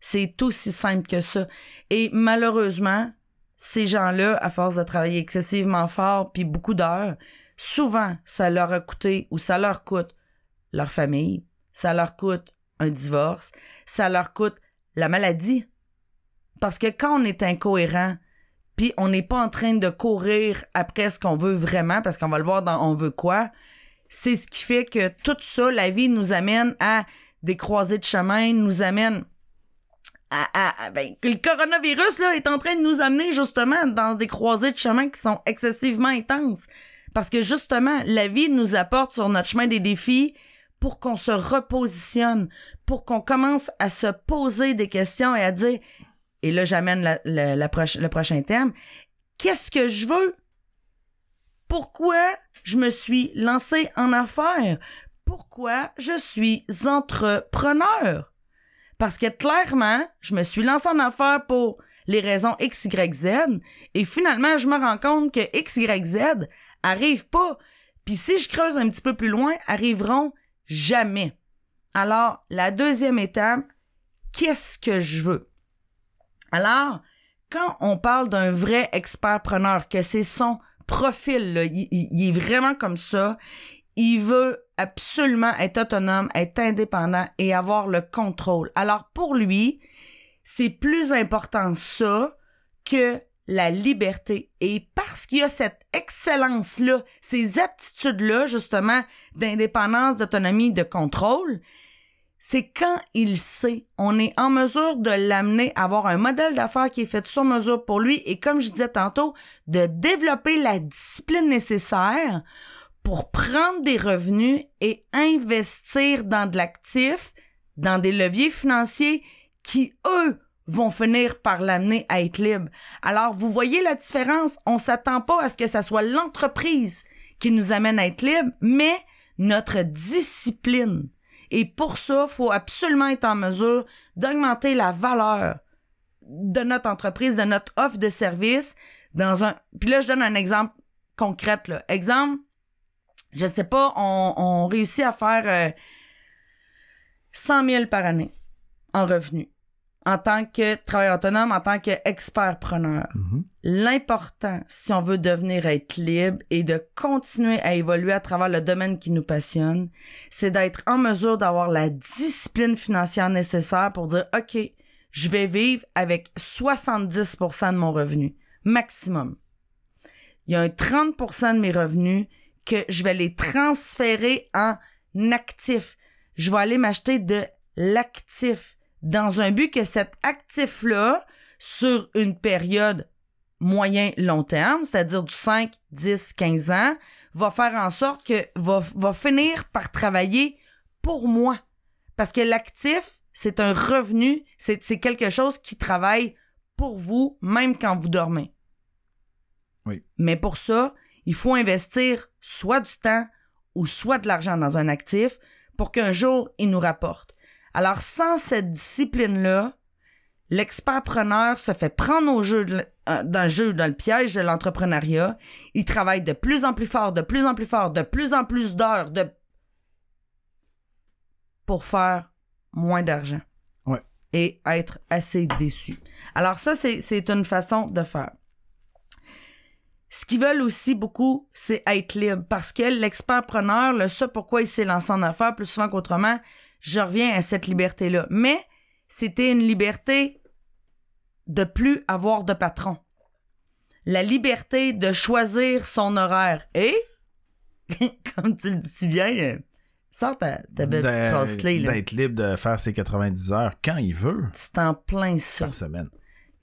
C'est aussi simple que ça. Et malheureusement, ces gens-là, à force de travailler excessivement fort puis beaucoup d'heures, souvent, ça leur a coûté ou ça leur coûte leur famille, ça leur coûte un divorce, ça leur coûte la maladie. Parce que quand on est incohérent, puis on n'est pas en train de courir après ce qu'on veut vraiment, parce qu'on va le voir dans On veut quoi, c'est ce qui fait que tout ça, la vie nous amène à des croisées de chemin, nous amène à, à- ben, le coronavirus là, est en train de nous amener justement dans des croisées de chemin qui sont excessivement intenses. Parce que justement, la vie nous apporte sur notre chemin des défis pour qu'on se repositionne, pour qu'on commence à se poser des questions et à dire, et là j'amène le prochain thème, qu'est-ce que je veux? Pourquoi je me suis lancé en affaires? Pourquoi je suis entrepreneur? Parce que clairement, je me suis lancé en affaires pour les raisons X, Y, Z, et finalement, je me rends compte que X, Y, Z arrivent pas. Puis si je creuse un petit peu plus loin, arriveront jamais. Alors, la deuxième étape, qu'est-ce que je veux? Alors, quand on parle d'un vrai expert-preneur, que c'est son profil, là, il, est vraiment comme ça, il veut absolument être autonome, être indépendant et avoir le contrôle. Alors, pour lui, c'est plus important ça que la liberté. Et parce qu'il y a cette excellence-là, ces aptitudes-là, justement, d'indépendance, d'autonomie, de contrôle, c'est quand il sait, on est en mesure de l'amener à avoir un modèle d'affaires qui est fait sur mesure pour lui et comme je disais tantôt, de développer la discipline nécessaire pour prendre des revenus et investir dans de l'actif, dans des leviers financiers qui, eux, vont finir par l'amener à être libre. Alors, vous voyez la différence? On s'attend pas à ce que ça soit l'entreprise qui nous amène à être libre, mais notre discipline. Et pour ça, faut absolument être en mesure d'augmenter la valeur de notre entreprise, de notre offre de service dans un. Puis là, je donne un exemple concret. Là. Exemple, je sais pas, on, on réussit à faire euh, 100 000 par année en revenus en tant que travailleur autonome, en tant qu'expert-preneur. Mhm. L'important, si on veut devenir être libre et de continuer à évoluer à travers le domaine qui nous passionne, c'est d'être en mesure d'avoir la discipline financière nécessaire pour dire, OK, je vais vivre avec 70% de mon revenu, maximum. Il y a un 30% de mes revenus que je vais les transférer en actif. Je vais aller m'acheter de l'actif dans un but que cet actif-là, sur une période moyen-long terme, c'est-à-dire du 5, 10, 15 ans, va faire en sorte que va, va finir par travailler pour moi. Parce que l'actif, c'est un revenu, c'est c'est quelque chose qui travaille pour vous, même quand vous dormez. Oui. Mais pour ça, il faut investir soit du temps ou soit de l'argent dans un actif pour qu'un jour, il nous rapporte. Alors, sans cette discipline-là, l'expert-preneur se fait prendre au jeu de euh, dans le jeu, dans le piège de l'entrepreneuriat. Il travaille de plus en plus fort, de plus en plus fort, de plus en plus d'heures, de pour faire moins d'argent. Ouais. Et être assez déçu. Alors ça, c'est c'est une façon de faire. Ce qu'ils veulent aussi beaucoup, c'est être libre. Parce que l'expert-preneur, le ça pourquoi il s'est lancé en affaires plus souvent qu'autrement, je reviens à cette liberté-là. Mais c'était une liberté de plus avoir de patron. La liberté de choisir son horaire. Et, comme tu le dis si bien, euh, sors ta, ta belle petite phrase-clé, là. D'être libre de faire ses 90 heures quand il veut C'est en plein ça. par semaine.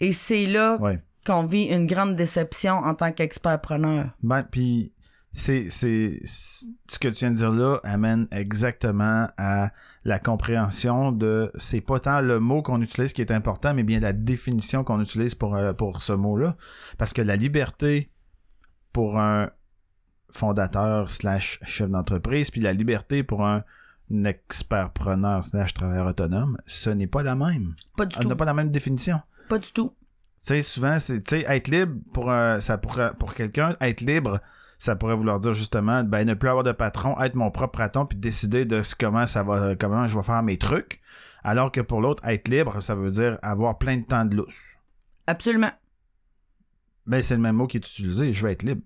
Et c'est là Ouais. qu'on vit une grande déception en tant qu'expert-preneur. Ben, puis c'est, ce que tu viens de dire là amène exactement à la compréhension de c'est pas tant le mot qu'on utilise qui est important, mais bien la définition qu'on utilise pour, euh, pour ce mot-là. Parce que la liberté pour un fondateur slash chef d'entreprise, puis la liberté pour un expert-preneur slash travailleur autonome, ce n'est pas la même. Pas du On tout. n'a pas la même définition. Pas du tout. Tu sais, souvent, c'est, tu sais, être libre pour, ça pourrait, pour quelqu'un, être libre, ça pourrait vouloir dire justement, ben, ne plus avoir de patron, être mon propre patron, puis décider de ce- comment ça va, comment je vais faire mes trucs. Alors que pour l'autre, être libre, ça veut dire avoir plein de temps de lousse. Absolument. Ben, c'est le même mot qui est utilisé, je vais être libre.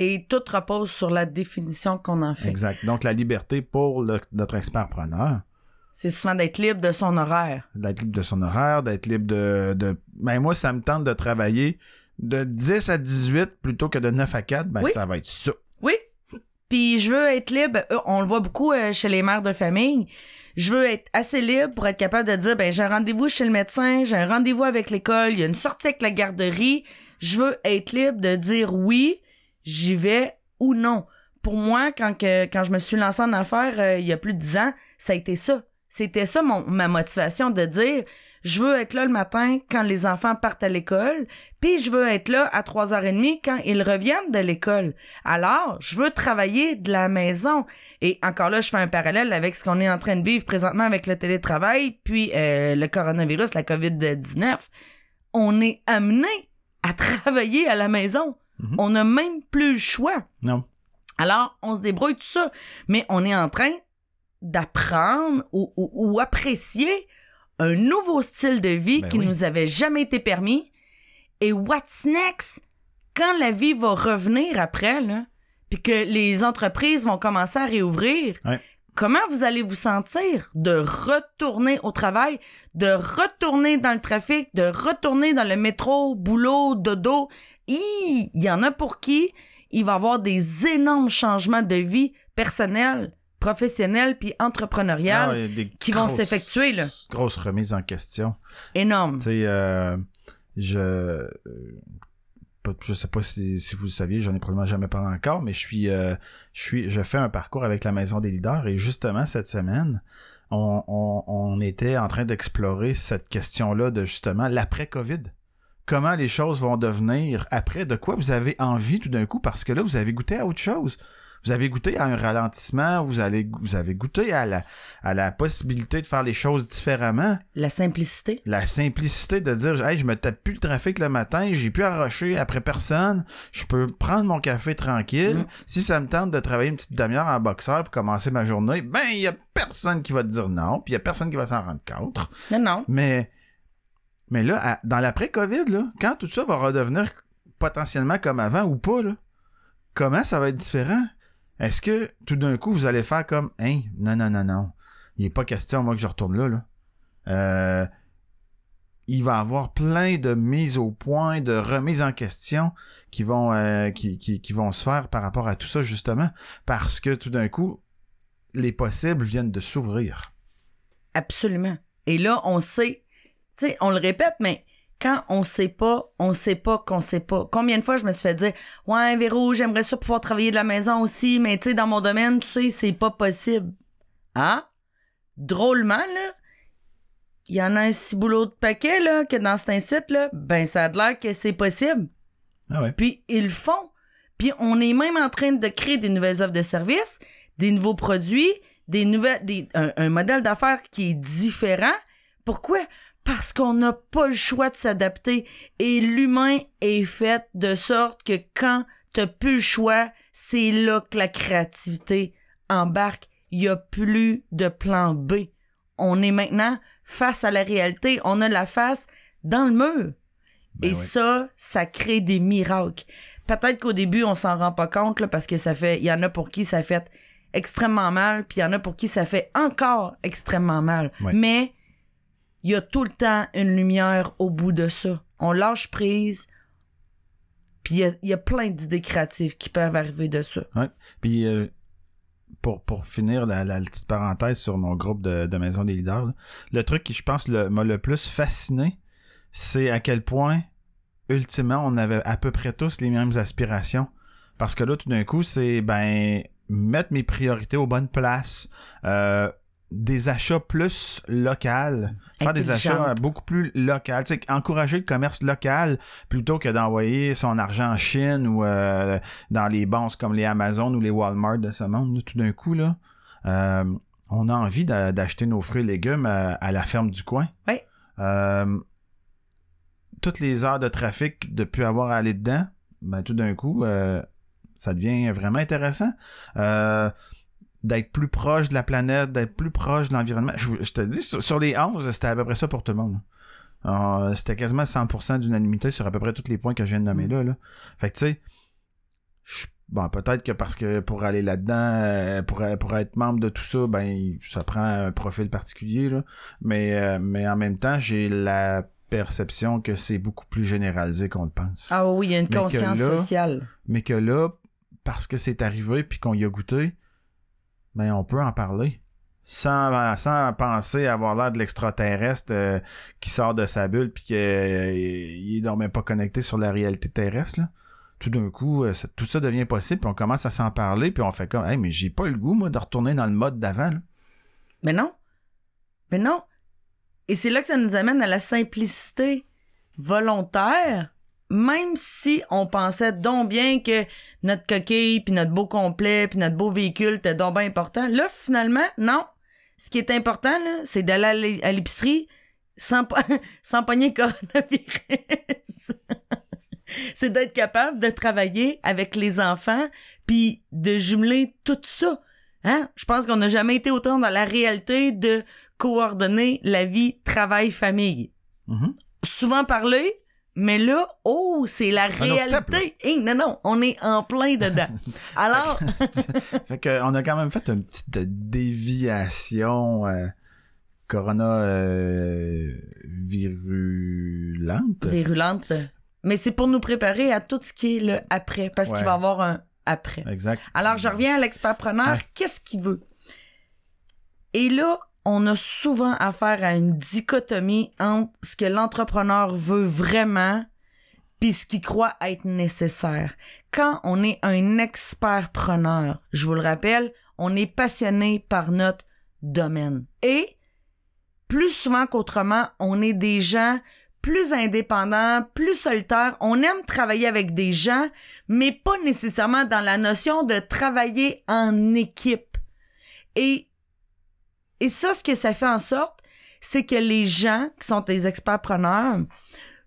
Et tout repose sur la définition qu'on en fait. Exact. Donc, la liberté pour le- notre expert-preneur, C'est souvent d'être libre de son horaire. d'être libre de son horaire, d'être libre de, de, ben, moi, ça me tente de travailler de 10 à 18 plutôt que de 9 à 4, ben, Oui. ça va être ça. Oui. Puis je veux être libre. Euh, On le voit beaucoup euh, chez les mères de famille. Je veux être assez libre pour être capable de dire ben j'ai un rendez-vous chez le médecin, j'ai un rendez-vous avec l'école, il y a une sortie avec la garderie. Je veux être libre de dire oui, j'y vais ou non. Pour moi, quand que quand je me suis lancée en affaires euh, il y a plus de 10 ans, ça a été ça. C'était ça mon ma motivation de dire je veux être là le matin quand les enfants partent à l'école, puis je veux être là à 3h30 quand ils reviennent de l'école. Alors, je veux travailler de la maison. Et encore là, je fais un parallèle avec ce qu'on est en train de vivre présentement avec le télétravail, puis euh, le coronavirus, la COVID-19. On est amené à travailler à la maison. Mhm. On n'a même plus le choix. Non. Alors, on se débrouille tout ça. Mais on est en train d'apprendre ou, ou- ou apprécier un nouveau style de vie Ben qui oui. nous avait jamais été permis. Et what's next? Quand la vie va revenir après, là, puis que les entreprises vont commencer à réouvrir, Ouais. comment vous allez vous sentir de retourner au travail, de retourner dans le trafic, de retourner dans le métro, boulot, dodo? Il y en a pour qui il va y avoir des énormes changements de vie personnelle, professionnelle puis entrepreneuriale Ah, des qui vont s'effectuer, là. Grosses remises en question. énormes. Tu sais, euh, je. euh, je sais pas si, si vous le saviez, j'en ai probablement jamais parlé encore, mais je suis, euh, je suis, je fais un parcours avec la Maison des leaders et justement cette semaine, on, on, on était en train d'explorer cette question-là de justement l'après-Covid. Comment les choses vont devenir après, de quoi vous avez envie tout d'un coup, parce que là, vous avez goûté à autre chose. Vous avez goûté à un ralentissement, vous, allez, vous avez goûté à la, à la possibilité de faire les choses différemment? La simplicité. La simplicité de dire, hey, je me tape plus le trafic le matin, j'ai plus à rusher après personne, je peux prendre mon café tranquille. Mm. Si ça me tente de travailler une petite demi-heure en boxeur pour commencer ma journée, ben, il y a personne qui va te dire non, puis il y a personne qui va s'en rendre compte. Non, non. Mais, mais là, à- dans l'après-COVID, quand tout ça va redevenir potentiellement comme avant ou pas, là, comment ça va être différent? Est-ce que tout d'un coup, vous allez faire comme, hein, non, non, non, non, il n'est pas question, moi, que je retourne là, là. Euh, il va y avoir plein de mises au point, de remises en question qui vont, euh, qui, vont se faire par rapport à tout ça, justement, parce que tout d'un coup, les possibles viennent de s'ouvrir. Absolument. Et là, on sait, tu sais, on le répète, mais quand on sait pas, on sait pas qu'on sait pas. Combien de fois je me suis fait dire, ouais, Véro, j'aimerais ça pouvoir travailler de la maison aussi, mais tu sais, dans mon domaine, tu sais, c'est pas possible. Ah? Drôlement, là, il y en a un si boulot de paquet, là, que dans cet incite, là, ben, ça a l'air que c'est possible. Ah ouais. Puis ils le font. Puis on est même en train de créer des nouvelles offres de services, des nouveaux produits, des nouvelles, des, un, un modèle d'affaires qui est différent. Pourquoi? Parce qu'on n'a pas le choix de s'adapter et l'humain est fait de sorte que quand t'as plus le choix, c'est là que la créativité embarque. Il y a plus de plan B. On est maintenant face à la réalité. On a la face dans le mur. Ben Et oui. ça, ça crée des miracles. Peut-être qu'au début, on s'en rend pas compte, là, parce que ça fait, il y en a pour qui ça fait extrêmement mal, puis il y en a pour qui ça fait encore extrêmement mal. Ouais. Mais il y a tout le temps une lumière au bout de ça. On lâche prise, puis il y a, plein d'idées créatives qui peuvent arriver de ça. Puis euh, pour, finir la, petite parenthèse sur mon groupe de, de Maison des leaders, le truc qui, je pense, m'a le plus fasciné, c'est à quel point, ultimement, on avait à peu près tous les mêmes aspirations. Parce que là, tout d'un coup, c'est ben mettre mes priorités aux bonnes places. euh, des achats plus locaux, faire des achats euh, beaucoup plus locaux, tu sais, encourager le commerce local plutôt que d'envoyer son argent en Chine ou euh, dans les banques comme les Amazon ou les Walmart de ce monde, tout d'un coup, là, euh, on a envie d'a- d'acheter nos fruits et légumes à, à la ferme du coin. Oui. Euh, toutes les heures de trafic de plus avoir à aller dedans, ben, tout d'un coup, euh, ça devient vraiment intéressant. Euh, d'être plus proche de la planète, d'être plus proche de l'environnement. Je, te dis, sur, sur les 11, c'était à peu près ça pour tout le monde. Euh, c'était quasiment 100% d'unanimité sur à peu près tous les points que je viens de nommer Mm. là, là. Fait que tu sais, je- bon, peut-être que parce que pour aller là-dedans, euh, pour, pour être membre de tout ça, ben ça prend un profil particulier, là. Mais, euh, mais en même temps, j'ai la perception que c'est beaucoup plus généralisé qu'on le pense. Ah oui, il y a une Mais conscience là- sociale. Mais que là, parce que c'est arrivé puis qu'on y a goûté, ben on peut en parler. Sans, sans penser avoir l'air de l'extraterrestre euh, qui sort de sa bulle puis qu'il est donc même pas connecté sur la réalité terrestre. Tout d'un coup, euh, tout ça devient possible puis on commence à s'en parler puis on fait comme Hey, mais j'ai pas le goût, moi, de retourner dans le mode d'avant. Mais non. Mais non. Et c'est là que ça nous amène à la simplicité volontaire, même si on pensait donc bien que notre coquille, puis notre beau complet, puis notre beau véhicule était donc bien important. Là, finalement, non. Ce qui est important, là, c'est d'aller à l'é- à l'épicerie sans, po- sans pogner le coronavirus. c'est d'être capable de travailler avec les enfants, puis de jumeler tout ça. Hein? Je pense qu'on n'a jamais été autant dans la réalité de coordonner la vie travail-famille. Mhm. Souvent parlé, mais là, oh, c'est la réalité. Hey, non, non, on est en plein dedans. Alors, fait que on a quand même fait une petite déviation euh, corona euh, virulente. virulente. Mais c'est pour nous préparer à tout ce qui est le après, parce Ouais. qu'il va y avoir un après. Exact. Alors, je reviens à l'expertpreneur. Ouais. Qu'est-ce qu'il veut? Et là, on a souvent affaire à une dichotomie entre ce que l'entrepreneur veut vraiment puis ce qu'il croit être nécessaire. Quand on est un expert-preneur, je vous le rappelle, on est passionné par notre domaine. Et plus souvent qu'autrement, on est des gens plus indépendant, plus solitaire. On aime travailler avec des gens, mais pas nécessairement dans la notion de travailler en équipe. Et, et ça, ce que ça fait en sorte, c'est que les gens qui sont des experts preneurs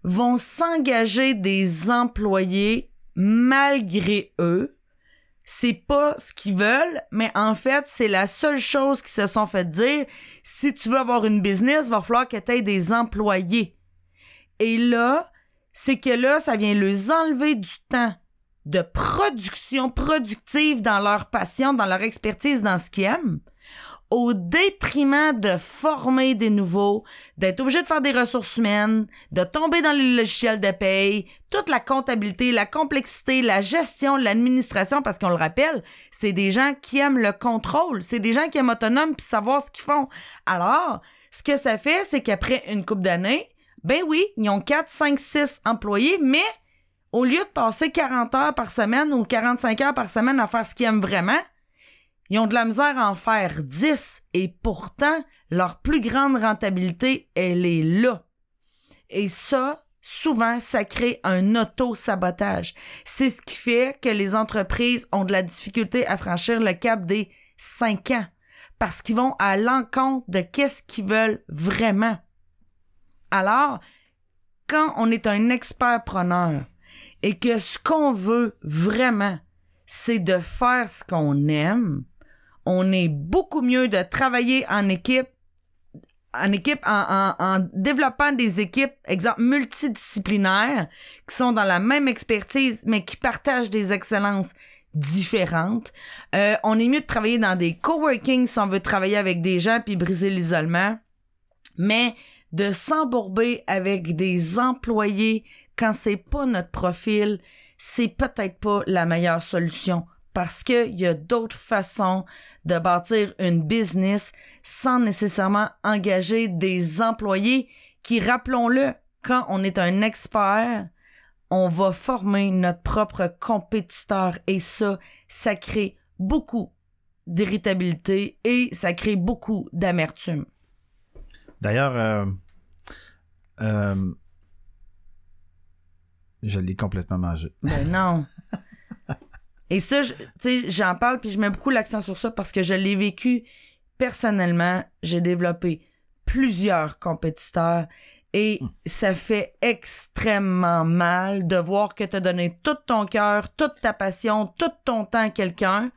vont s'engager des employés malgré eux. C'est pas ce qu'ils veulent, mais en fait, c'est la seule chose qu'ils se sont fait dire. Si tu veux avoir une business, va falloir que tu aies des employés. Et là, c'est que là, ça vient leur enlever du temps de production productive dans leur passion, dans leur expertise, dans ce qu'ils aiment, au détriment de former des nouveaux, d'être obligé de faire des ressources humaines, de tomber dans les logiciels de paye, toute la comptabilité, la complexité, la gestion, l'administration, parce qu'on le rappelle, c'est des gens qui aiment le contrôle, c'est des gens qui aiment autonome puis savoir ce qu'ils font. Alors, ce que ça fait, c'est qu'après une couple d'années, ben oui, ils ont 4, 5, 6 employés, mais au lieu de passer 40 heures par semaine ou 45 heures par semaine à faire ce qu'ils aiment vraiment, ils ont de la misère à en faire 10 et pourtant, leur plus grande rentabilité, elle est là. Et ça, souvent, ça crée un auto-sabotage. C'est ce qui fait que les entreprises ont de la difficulté à franchir le cap des 5 ans parce qu'ils vont à l'encontre de qu'est-ce qu'ils veulent vraiment. Alors, quand on est un expert preneur et que ce qu'on veut vraiment, c'est de faire ce qu'on aime, on est beaucoup mieux de travailler en équipe, en développant des équipes, exemple, multidisciplinaires, qui sont dans la même expertise, mais qui partagent des excellences différentes. Euh, on est mieux de travailler dans des coworking si on veut travailler avec des gens puis briser l'isolement. Mais de s'embourber avec des employés quand c'est pas notre profil, c'est peut-être pas la meilleure solution parce qu'il y a d'autres façons de bâtir une business sans nécessairement engager des employés qui, rappelons-le, quand on est un expert, on va former notre propre compétiteur et ça, ça crée beaucoup d'irritabilité et ça crée beaucoup d'amertume. D'ailleurs, euh, euh, je l'ai complètement mangé. Ben non. Et ça, tu sais, j'en parle puis je mets beaucoup l'accent sur ça parce que je l'ai vécu personnellement. J'ai développé plusieurs compétiteurs et hmm. ça fait extrêmement mal de voir que tu as donné tout ton cœur, toute ta passion, tout ton temps à quelqu'un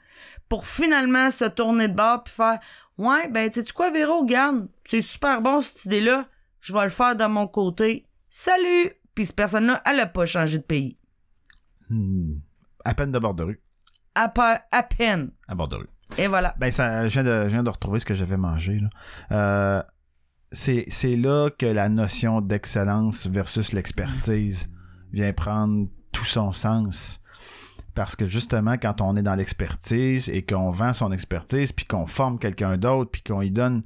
pour finalement se tourner de bord puis faire Ouais, ben, tu sais quoi, Véro, garde, c'est super bon cette idée-là, je vais le faire de mon côté. Salut! Puis cette personne-là, elle a pas changé de pays. Hmm. À peine de bord de rue. À, à peine. À bord de rue. Et voilà. Ben, ça, je, viens de, je viens de retrouver ce que j'avais mangé. Là. Euh, c'est, c'est là que la notion d'excellence versus l'expertise vient prendre tout son sens. Parce que justement, quand on est dans l'expertise et qu'on vend son expertise, puis qu'on forme quelqu'un d'autre, puis qu'on y donne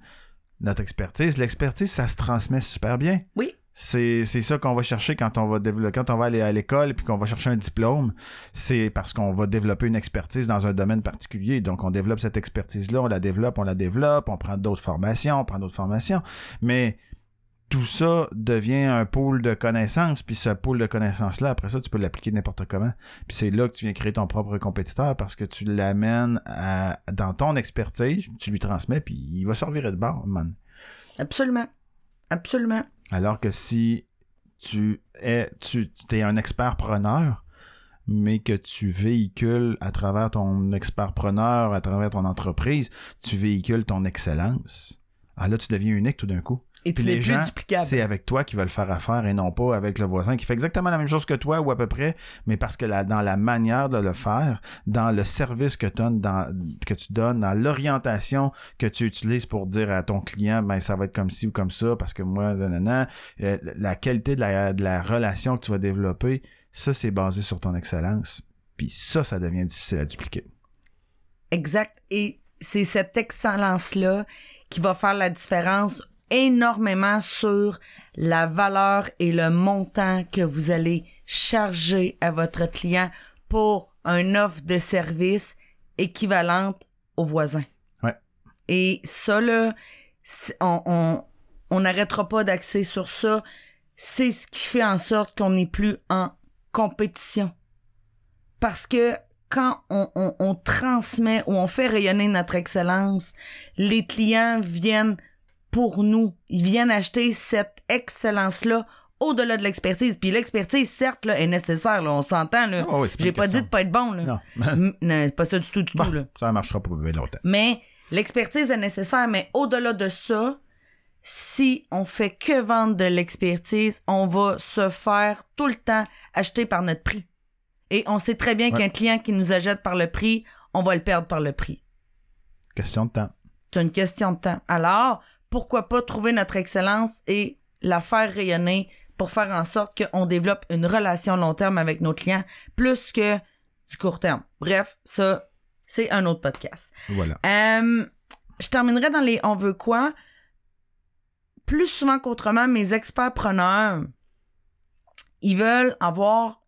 notre expertise, l'expertise, ça se transmet super bien. Oui. C'est, ça qu'on va chercher quand on va développer, quand on va aller à l'école puis qu'on va chercher un diplôme. C'est parce qu'on va développer une expertise dans un domaine particulier. Donc, on développe cette expertise-là, on la développe, on la développe, on prend d'autres formations, on prend d'autres formations. Mais tout ça devient un pôle de connaissances, puis ce pôle de connaissances-là, après ça, tu peux l'appliquer n'importe comment. Puis c'est là que tu viens créer ton propre compétiteur parce que tu l'amènes dans ton expertise, tu lui transmets, puis il va servir de bord, man. Absolument. Absolument. Alors que si tu es, tu es un expert preneur, mais que tu véhicules à travers ton expert preneur, à travers ton entreprise, tu véhicules ton excellence. Ah là, tu deviens unique tout d'un coup. Et tu gens, c'est avec toi qui veulent faire affaire et non pas avec le voisin qui fait exactement la même chose que toi ou à peu près, mais parce que dans la manière de le faire, dans le service que, dans, que tu donnes, dans l'orientation que tu utilises pour dire à ton client, ben ça va être comme ci ou comme ça, parce que moi, nanana, euh, la qualité de la, de la relation que tu vas développer, ça c'est basé sur ton excellence. Puis ça, ça devient difficile à dupliquer. Exact. Et c'est cette excellence-là qui va faire la différence énormément sur la valeur et le montant que vous allez charger à votre client pour un offre de service équivalente au voisin. Ouais. Et ça, là, on n'arrêtera pas d'axer sur ça. c'est ce qui fait en sorte qu'on n'est plus en compétition. Parce que quand on, on, on, transmet ou on fait rayonner notre excellence, les clients viennent pour nous. Ils viennent acheter cette excellence-là au-delà de l'expertise. Puis l'expertise, certes, là, est nécessaire, là, on s'entend. Là. Ah oui, pas J'ai pas dit de pas être bon. Là. Non. Non, c'est pas ça du tout, du Bon, tout. Là. ça marchera pas bien longtemps. Mais l'expertise est nécessaire, mais au-delà de ça, si on fait que vendre de l'expertise, on va se faire tout le temps acheter par notre prix. Et on sait très bien Ouais. qu'un client qui nous achète par le prix, on va le perdre par le prix. Question de temps. C'est une question de temps. Alors, pourquoi pas trouver notre excellence et la faire rayonner pour faire en sorte qu'on développe une relation long terme avec nos clients plus que du court terme. Bref, ça, c'est un autre podcast. Voilà. Euh, je terminerai dans les on veut quoi. Plus souvent qu'autrement, mes experts preneurs, ils veulent avoir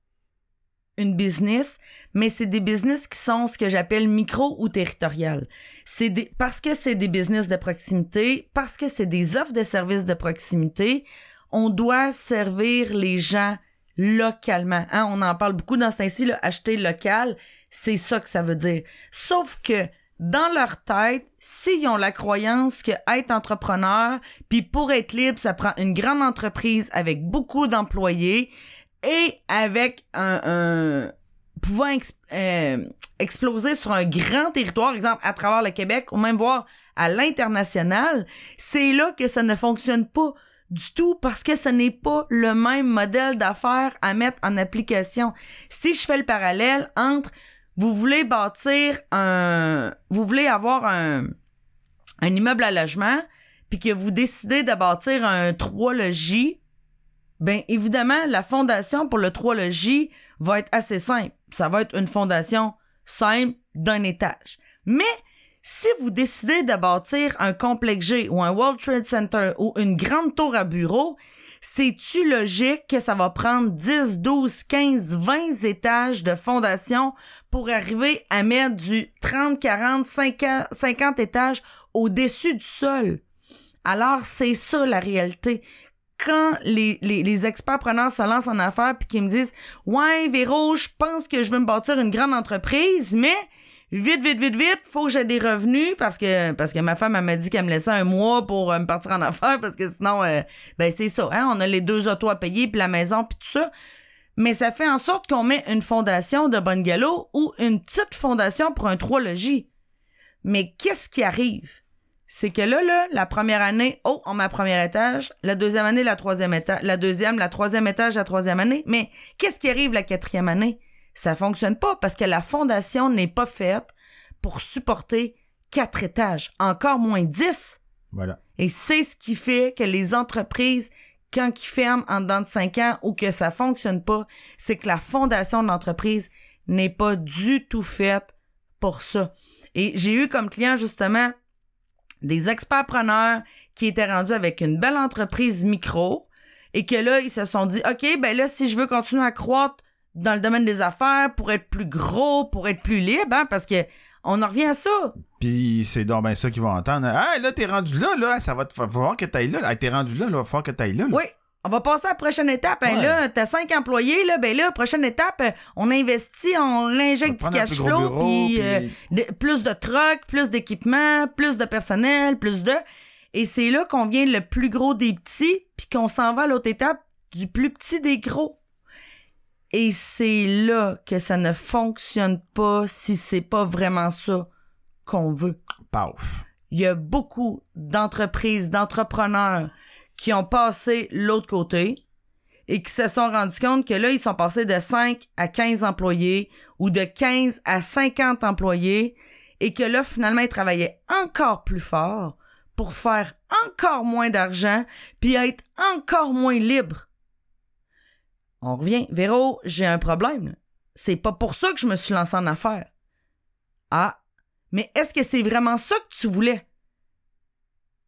une business, mais c'est des business qui sont ce que j'appelle micro ou territorial. C'est parce que c'est des business de proximité, parce que c'est des offres de services de proximité, on doit servir les gens localement. Hein, on en parle beaucoup dans ce temps-ci, acheter local, c'est ça que ça veut dire. Sauf que dans leur tête, s'ils ont la croyance que être entrepreneur, puis pour être libre, ça prend une grande entreprise avec beaucoup d'employés et avec un, un pouvant euh, exploser sur un grand territoire, exemple à travers le Québec ou même voir à l'international, c'est là que ça ne fonctionne pas du tout parce que ce n'est pas le même modèle d'affaires à mettre en application. Si je fais le parallèle entre vous voulez bâtir un vous voulez avoir un un immeuble à logement puis que vous décidez de bâtir un 3 logis ben évidemment la fondation pour le 3 logis va être assez simple ça va être une fondation simple d'un étage mais si vous décidez de bâtir un complexe G ou un World Trade Center ou une grande tour à bureaux, c'est-tu logique que ça va prendre 10, 12, 15, 20 étages de fondation pour arriver à mettre du 30, 40, 50, 50 étages au-dessus du sol? Alors, c'est ça la réalité. Quand les, les, les experts preneurs se lancent en affaires puis qu'ils me disent Ouais, Véro, je pense que je vais me bâtir une grande entreprise, mais vite, vite, vite, vite, faut que j'ai des revenus parce que parce que ma femme elle m'a dit qu'elle me laissait un mois pour euh, me partir en affaires parce que sinon euh, ben c'est ça, hein, on a les deux autos à payer puis la maison puis tout ça. Mais ça fait en sorte qu'on met une fondation de bungalow ou une petite fondation pour un trois logis. Mais qu'est-ce qui arrive? C'est que là, là, la première année, oh, on met un premier étage. La deuxième année, la troisième étage. La deuxième, la troisième étage, la troisième année. Mais qu'est-ce qui arrive la quatrième année? Ça fonctionne pas parce que la fondation n'est pas faite pour supporter quatre étages, encore moins dix. Voilà. Et c'est ce qui fait que les entreprises, quand ils ferment en dedans de cinq ans ou que ça fonctionne pas, c'est que la fondation de l'entreprise n'est pas du tout faite pour ça. Et j'ai eu comme client justement des experts preneurs qui étaient rendus avec une belle entreprise micro et que là, ils se sont dit, OK, ben là, si je veux continuer à croître dans le domaine des affaires pour être plus gros, pour être plus libre, hein, parce que on en revient à ça. Puis c'est donc ben ça qu'ils vont entendre. Ah, là, t'es rendu là, là, ça va te fa- falloir que t'ailles là. Ah, t'es rendu là, là, va falloir que t'ailles là. là. Oui. On va passer à la prochaine étape. Hein, Ouais. là, t'as cinq employés, là, ben là, prochaine étape, euh, on investit, on injecte du cash flow, bureau, puis puis- euh, de- plus de trucks, plus d'équipements, plus de personnel, plus de... Et c'est là qu'on vient le plus gros des petits, puis qu'on s'en va à l'autre étape du plus petit des gros. Et c'est là que ça ne fonctionne pas si c'est pas vraiment ça qu'on veut Paf. il y a beaucoup d'entreprises, d'entrepreneurs qui ont passé l'autre côté et qui se sont rendus compte que là, ils sont passés de 5 à 15 employés ou de 15 à 50 employés et que là, finalement, ils travaillaient encore plus fort pour faire encore moins d'argent puis être encore moins libres. On revient. Véro, j'ai un problème. C'est pas pour ça que je me suis lancé en affaires. Ah, mais est-ce que c'est vraiment ça que tu voulais?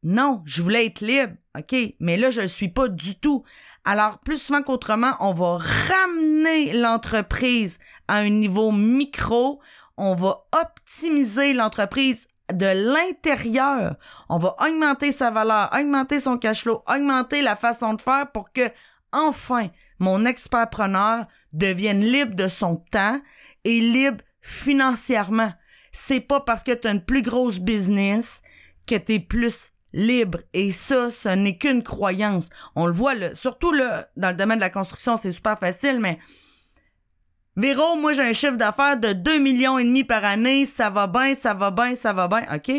Non, je voulais être libre. OK, mais là, je le suis pas du tout. Alors, plus souvent qu'autrement, on va ramener l'entreprise à un niveau micro. On va optimiser l'entreprise de l'intérieur. On va augmenter sa valeur, augmenter son cash flow, augmenter la façon de faire pour que, enfin mon expert-preneur devienne libre de son temps et libre financièrement. C'est pas parce que tu as une plus grosse business que tu es plus libre. Et ça, ce n'est qu'une croyance. On le voit, là, surtout dans le domaine de la construction, c'est super facile, mais Véro, moi j'ai un chiffre d'affaires de 2 millions et demi par année, ça va bien, ça va bien, ça va bien, OK.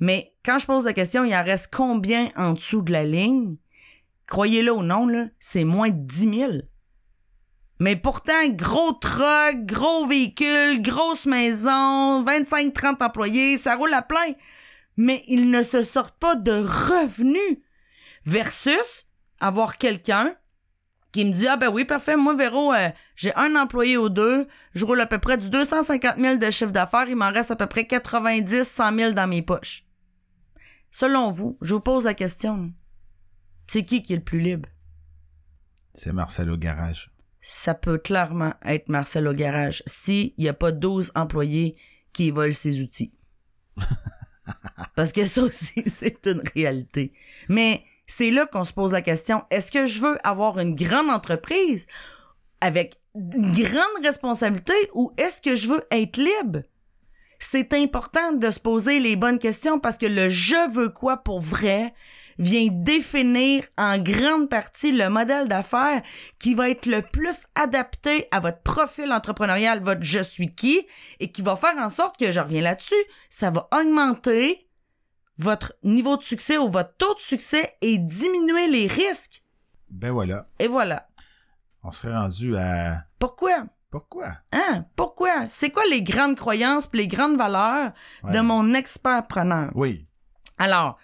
Mais quand je pose la question, il en reste combien en dessous de la ligne? Croyez-le ou non, là, c'est moins de 10 000. Mais pourtant, gros truck, gros véhicule, grosse maison, 25-30 employés, ça roule à plein. Mais ils ne se sortent pas de revenus. Versus avoir quelqu'un qui me dit Ah ben oui, parfait, moi, Véro, euh, j'ai un employé ou deux, je roule à peu près du 250 000 de chiffre d'affaires, il m'en reste à peu près 90, 100 000 dans mes poches. Selon vous, je vous pose la question. C'est qui qui est le plus libre? C'est Marcel au garage. Ça peut clairement être Marcel au garage s'il n'y a pas 12 employés qui volent ses outils. Parce que ça aussi, c'est une réalité. Mais c'est là qu'on se pose la question, est-ce que je veux avoir une grande entreprise avec une grande responsabilité ou est-ce que je veux être libre? C'est important de se poser les bonnes questions parce que le je veux quoi pour vrai vient définir en grande partie le modèle d'affaires qui va être le plus adapté à votre profil entrepreneurial, votre je suis qui, et qui va faire en sorte que, je reviens là-dessus, ça va augmenter votre niveau de succès ou votre taux de succès et diminuer les risques. Ben voilà. Et voilà. On serait rendu à. Pourquoi? Pourquoi? Hein? Pourquoi? C'est quoi les grandes croyances et les grandes valeurs de mon expert-preneur? Oui. Alors,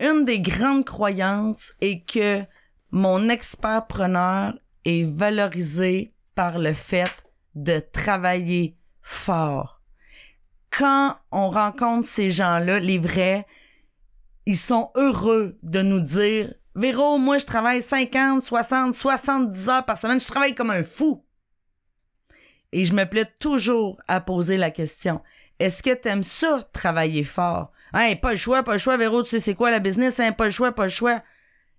une des grandes croyances est que mon expert-preneur est valorisé par le fait de travailler fort. Quand on rencontre ces gens-là, les vrais, ils sont heureux de nous dire Véro, moi je travaille 50, 60, 70 heures par semaine, je travaille comme un fou. Et je me plais toujours à poser la question Est-ce que t'aimes ça, travailler fort? Hey, pas le choix, pas le choix, Véro, tu sais c'est quoi la business, hein? Pas le choix, pas le choix.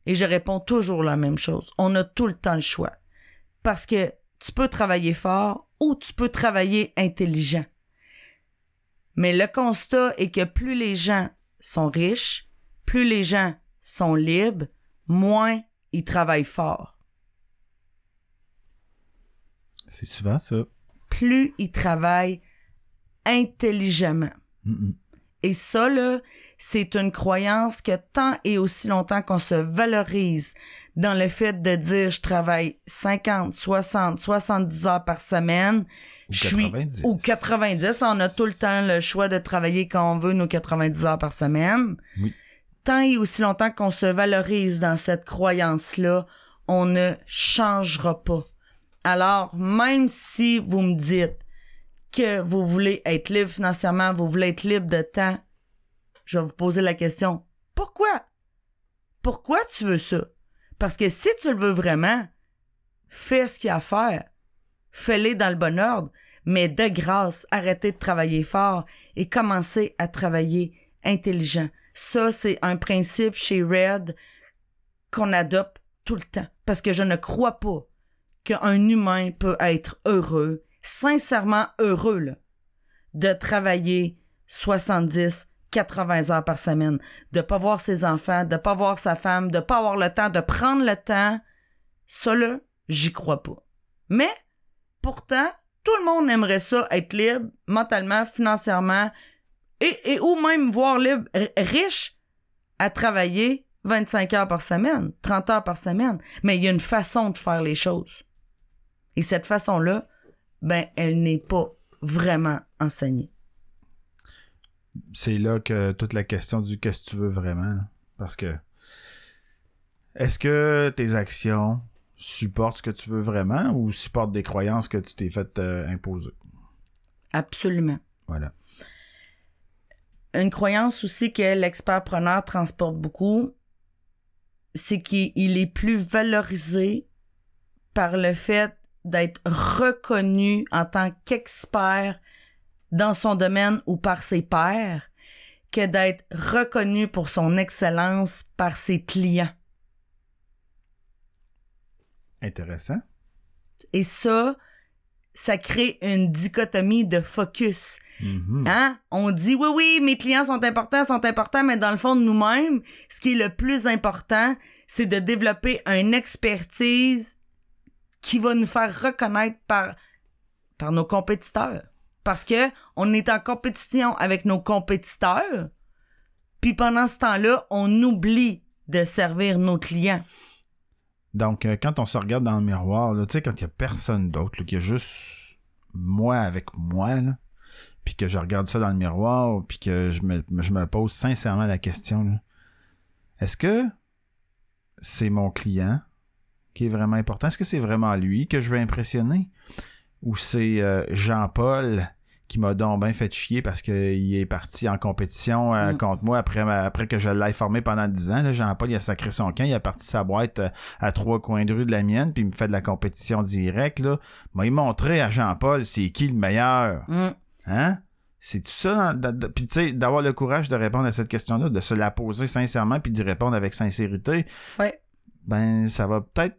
Et je réponds toujours la même chose. On a tout le temps le choix. Parce que tu peux travailler fort ou tu peux travailler intelligent. Mais le constat est que plus les gens sont riches, plus les gens sont libres, moins ils travaillent fort. C'est souvent ça. Plus ils travaillent intelligemment. Et ça, là, c'est une croyance que tant et aussi longtemps qu'on se valorise dans le fait de dire je travaille 50, 60, 70 heures par semaine, Ou je suis 90. ou 90, on a tout le temps le choix de travailler quand on veut nos 90 heures par semaine. Oui. Tant et aussi longtemps qu'on se valorise dans cette croyance-là, on ne changera pas. Alors, même si vous me dites que vous voulez être libre financièrement, vous voulez être libre de temps, je vais vous poser la question, pourquoi? Pourquoi tu veux ça? Parce que si tu le veux vraiment, fais ce qu'il y a à faire. Fais-le dans le bon ordre, mais de grâce, arrêtez de travailler fort et commencez à travailler intelligent. Ça, c'est un principe chez Red qu'on adopte tout le temps. Parce que je ne crois pas qu'un humain peut être heureux, sincèrement heureux, de travailler 70, 80 heures par semaine, de pas voir ses enfants, de pas voir sa femme, de pas avoir le temps, de prendre le temps. Ça, là, j'y crois pas. Mais, pourtant, tout le monde aimerait ça, être libre, mentalement, financièrement, et, et ou même voir libre, riche, à travailler 25 heures par semaine, 30 heures par semaine. Mais il y a une façon de faire les choses. Et cette façon-là, ben, elle n'est pas vraiment enseignée. C'est là que toute la question du qu'est-ce que tu veux vraiment. Parce que est-ce que tes actions supportent ce que tu veux vraiment ou supportent des croyances que tu t'es fait euh, imposer? Absolument. Voilà. Une croyance aussi que l'expert-preneur transporte beaucoup, c'est qu'il est plus valorisé par le fait d'être reconnu en tant qu'expert dans son domaine ou par ses pairs que d'être reconnu pour son excellence par ses clients. Intéressant. Et ça, ça crée une dichotomie de focus. Mhm. Hein? On dit oui, oui, mes clients sont importants, sont importants, mais dans le fond nous-mêmes, ce qui est le plus important, c'est de développer une expertise qui va nous faire reconnaître par, par nos compétiteurs. Parce que on est en compétition avec nos compétiteurs, puis pendant ce temps-là, on oublie de servir nos clients. Donc, euh, quand on se regarde dans le miroir, tu sais, quand il y a personne d'autre, qu'il y a juste moi avec moi, puis que je regarde ça dans le miroir, puis que je me, je me pose sincèrement la question, est-ce que c'est mon client qui est vraiment important? Est-ce que c'est vraiment lui que je veux impressionner? Ou c'est euh, Jean-Paul qui m'a donc bien fait chier parce qu'il est parti en compétition euh, Mm. contre moi après, après que je l'ai formé pendant 10 ans. Jean-Paul, il a sacré son camp, il a parti sa boîte euh, à trois coins de rue de la mienne, puis il me fait de la compétition directe. Là. M'a montré à Jean-Paul c'est qui le meilleur? Mm. Hein? C'est tout ça. Puis tu sais, d'avoir le courage de répondre à cette question-là, de se la poser sincèrement, puis d'y répondre avec sincérité, Ouais. ben ça va peut-être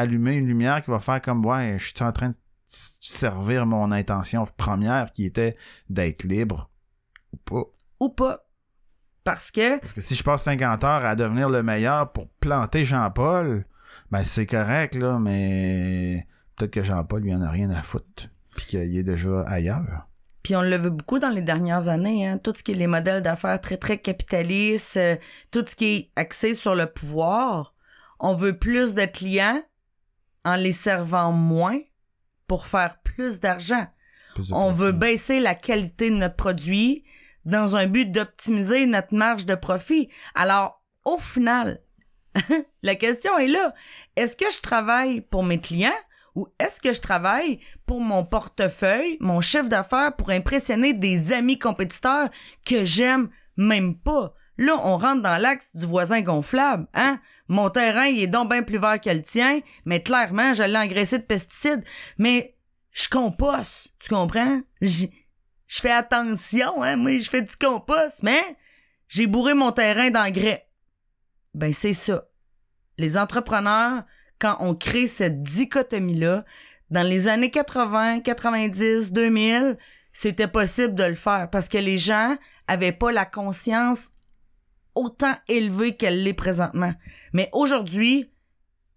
allumer une lumière qui va faire comme ouais, je suis en train de servir mon intention première qui était d'être libre ou pas. Ou pas. Parce que Parce que si je passe 50 heures à devenir le meilleur pour planter Jean-Paul, ben c'est correct, là, mais peut-être que Jean-Paul lui en a rien à foutre. Puis qu'il est déjà ailleurs. Puis on le veut beaucoup dans les dernières années, hein. tout ce qui est les modèles d'affaires très, très capitalistes, euh, tout ce qui est axé sur le pouvoir. On veut plus de clients en les servant moins pour faire plus d'argent. On veut baisser la qualité de notre produit dans un but d'optimiser notre marge de profit. Alors, au final, la question est là. Est-ce que je travaille pour mes clients ou est-ce que je travaille pour mon portefeuille, mon chef d'affaires pour impressionner des amis compétiteurs que j'aime même pas? Là, on rentre dans l'axe du voisin gonflable, hein? Mon terrain, il est donc bien plus vert que le mais clairement, je l'ai de pesticides. Mais je composte, tu comprends? Je je fais attention, hein? Moi, je fais du compost, mais j'ai bourré mon terrain d'engrais. Ben, c'est ça. Les entrepreneurs, quand on crée cette dichotomie-là, dans les années 80, 90, 2000, c'était possible de le faire parce que les gens avaient pas la conscience autant élevée qu'elle l'est présentement. Mais aujourd'hui,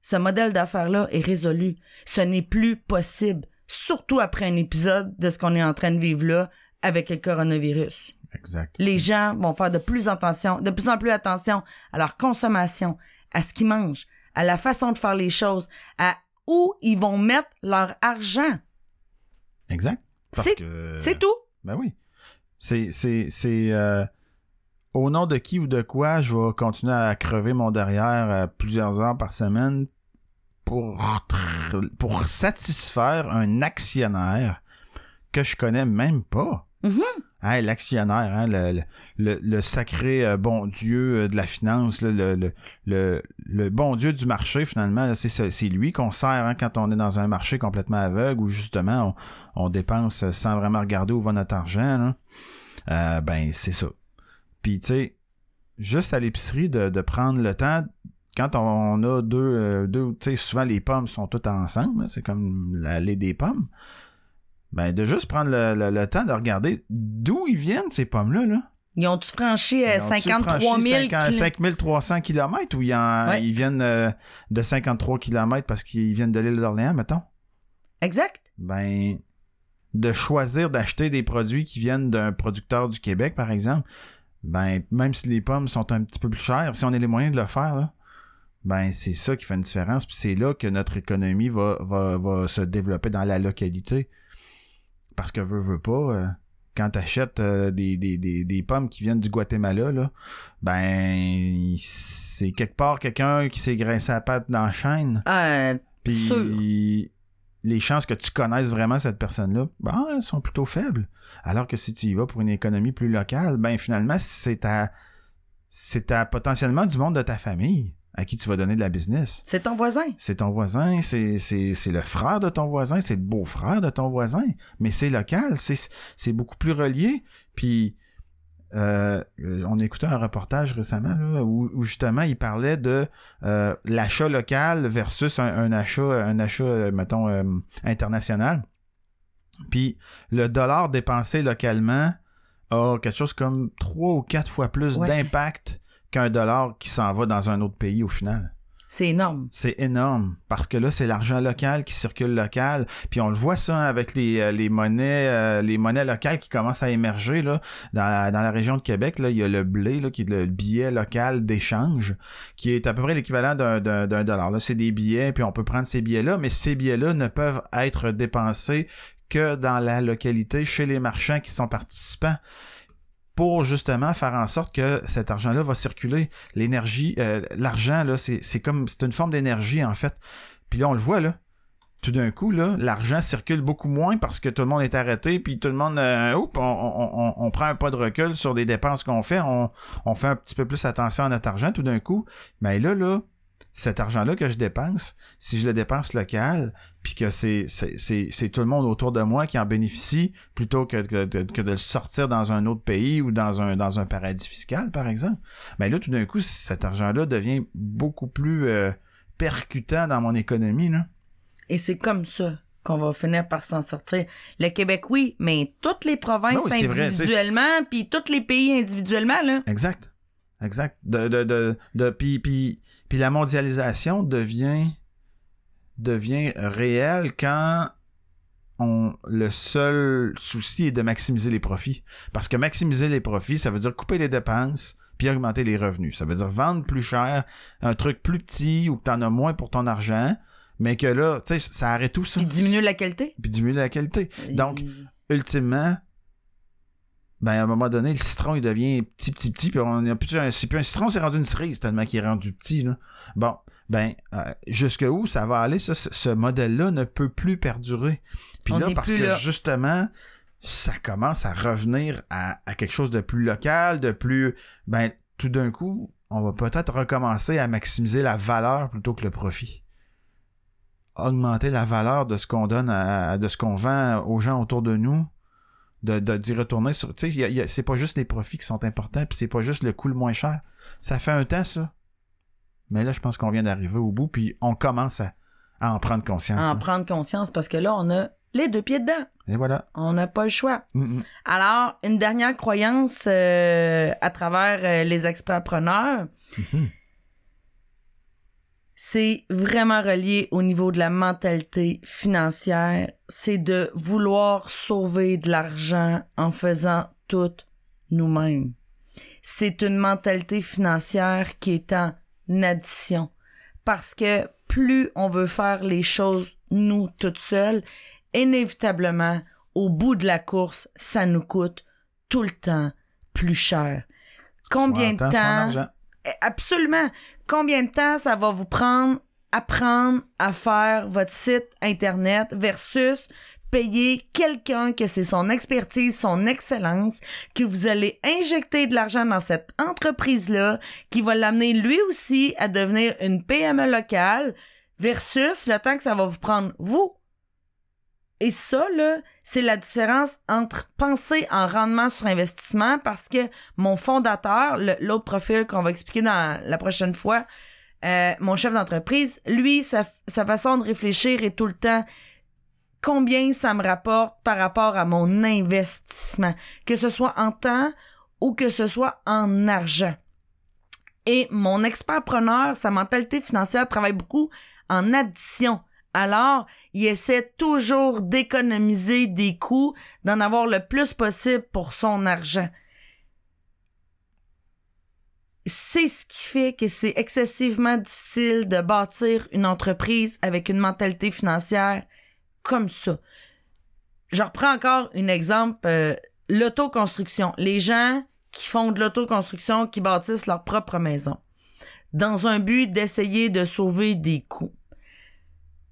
ce modèle d'affaires-là est résolu. Ce n'est plus possible, surtout après un épisode de ce qu'on est en train de vivre là avec le coronavirus. Exact. Les gens vont faire de plus attention, de plus en plus attention à leur consommation, à ce qu'ils mangent, à la façon de faire les choses, à où ils vont mettre leur argent. Exact. Parce C'est- que. C'est tout. Ben oui. C'est. C'est. C'est. euh, au nom de qui ou de quoi je vais continuer à crever mon derrière euh, plusieurs heures par semaine pour, pour satisfaire un actionnaire que je connais même pas. Mhm. Hey, l'actionnaire, hein, le, le- sacré euh, bon Dieu euh, de la finance, le, le, bon Dieu du marché, finalement, c'est lui qu'on sert hein, quand on est dans un marché complètement aveugle où justement on, on dépense sans vraiment regarder où va notre argent. Euh, ben, c'est ça. Puis, tu sais, juste à l'épicerie, de, de prendre le temps, quand on a deux, euh, deux tu sais, souvent les pommes sont toutes ensemble, hein, c'est comme l'allée des pommes. Ben, de juste prendre le, le- le temps de regarder d'où ils viennent, ces pommes-là, là. Ils ont-tu franchi euh, Ils ont-tu 53 franchi 000 50 kilo- 5300 km ou ils, en- Ouais. ils viennent euh, de 53 km parce qu'ils viennent de l'île d'Orléans, mettons? Exact. Ben, de choisir d'acheter des produits qui viennent d'un producteur du Québec, par exemple, ben, même si les pommes sont un petit peu plus chères, si on a les moyens de le faire, là, ben, c'est ça qui fait une différence. Puis c'est là que notre économie va, va, va se développer dans la localité. Parce que veut, veut pas, euh, quand t'achètes euh, des, des, des, des pommes qui viennent du Guatemala, là, ben, c'est quelque part quelqu'un qui s'est graissé la patte dans la chaîne. Euh, Puis Sûr. Les chances que tu connaisses vraiment cette personne-là, ben, elles sont plutôt faibles. Alors que si tu y vas pour une économie plus locale, ben finalement, c'est à c'est à potentiellement du monde de ta famille à qui tu vas donner de la business. c'est ton voisin. C'est ton voisin, c'est, c'est, c'est le frère de ton voisin, c'est le beau-frère de ton voisin, mais c'est local, c'est, c'est beaucoup plus relié. Puis euh, on écoutait un reportage récemment là, où, où justement il parlait de euh, l'achat local versus un, un achat, un achat, euh, mettons, euh, international. Puis le dollar dépensé localement a quelque chose comme trois ou quatre fois plus Ouais. d'impact qu'un dollar qui s'en va dans un autre pays au final. C'est énorme. C'est énorme parce que là c'est l'argent local qui circule local puis on le voit ça avec les, euh, les monnaies euh, les monnaies locales qui commencent à émerger là. Dans la, dans la région de Québec là il y a le blé là qui est le billet local d'échange qui est à peu près l'équivalent d'un d'un dollar là. C'est des billets puis on peut prendre ces billets là mais ces billets là ne peuvent être dépensés que dans la localité chez les marchands qui sont participants pour justement faire en sorte que cet argent-là va circuler. L'énergie, euh, l'argent, là, c'est comme, c'est une forme d'énergie, en fait. Puis là, on le voit, là. Tout d'un coup, là, l'argent circule beaucoup moins parce que tout le monde est arrêté, puis tout le monde, euh, oups, on, on, on, prend un pas de recul sur des dépenses qu'on fait, on, on fait un petit peu plus attention à notre argent tout d'un coup. Mais là, là, cet argent-là que je dépense, si je le dépense local, puis que c'est c'est c'est c'est tout le monde autour de moi qui en bénéficie plutôt que, que, de- que de le sortir dans un autre pays ou dans un dans un paradis fiscal par exemple mais là tout d'un coup cet argent-là devient beaucoup plus euh, percutant dans mon économie là Et c'est comme ça qu'on va finir par s'en sortir. Le Québec, oui, mais toutes les provinces Ben oui, individuellement, puis tous les pays individuellement, là. exact exact de de de, de puis puis puis la mondialisation devient devient réelle quand on, le seul souci est de maximiser les profits. Parce que maximiser les profits, ça veut dire couper les dépenses puis augmenter les revenus. Ça veut dire vendre plus cher un truc plus petit ou que t'en as moins pour ton argent, mais que là, tu sais, ça arrête tout ça. Puis diminuer la qualité. Puis diminuer la qualité. Donc, ultimement, ben à un moment donné, le citron il devient petit, petit, petit, puis on a plus un, c'est plus un citron, c'est rendu une cerise tellement qu'il est rendu petit. Là. Bon, ben euh, jusque où ça va aller, ça, ce, modèle-là ne peut plus perdurer. Puis On là, parce que là. justement, ça commence à revenir à, à quelque chose de plus local, de plus, ben tout d'un coup, on va peut-être recommencer à maximiser la valeur plutôt que le profit. Augmenter la valeur de ce qu'on donne, à, de ce qu'on vend aux gens autour de nous, de de- d'y retourner sur. Tu sais, c'est pas juste les profits qui sont importants, puis c'est pas juste le coût le moins cher. Ça fait un temps ça, mais là, je pense qu'on vient d'arriver au bout, puis on commence à, à en prendre conscience. En là. prendre conscience parce que là, on a les deux pieds dedans. Et voilà. On n'a pas le choix. Mm, mm. Alors, une dernière croyance euh, à travers euh, les experts-preneurs, Mhm. c'est vraiment relié au niveau de la mentalité financière. C'est de vouloir sauver de l'argent en faisant tout nous-mêmes. C'est une mentalité financière qui est en addition. Parce que plus on veut faire les choses nous toutes seules, inévitablement, au bout de la course, ça nous coûte tout le temps plus cher. Combien de temps, eh, Absolument. Combien de temps ça va vous prendre apprendre à faire votre site internet versus payer quelqu'un que c'est son expertise, son excellence, que vous allez injecter de l'argent dans cette entreprise-là, qui va l'amener lui aussi à devenir une PME locale versus le temps que ça va vous prendre vous. Et ça, là, c'est la différence entre penser en rendement sur investissement parce que mon fondateur, l'autre profil qu'on va expliquer dans la prochaine fois, euh, mon chef d'entreprise, lui, sa, sa façon de réfléchir est tout le temps combien ça me rapporte par rapport à mon investissement, que ce soit en temps ou que ce soit en argent. Et mon expert-preneur, sa mentalité financière travaille beaucoup en addition. Alors, il essaie toujours d'économiser des coûts, d'en avoir le plus possible pour son argent. C'est ce qui fait que c'est excessivement difficile de bâtir une entreprise avec une mentalité financière comme ça. Je reprends encore un exemple, euh, l'autoconstruction. Les gens qui font de l'autoconstruction, qui bâtissent leur propre maison, dans un but d'essayer de sauver des coûts.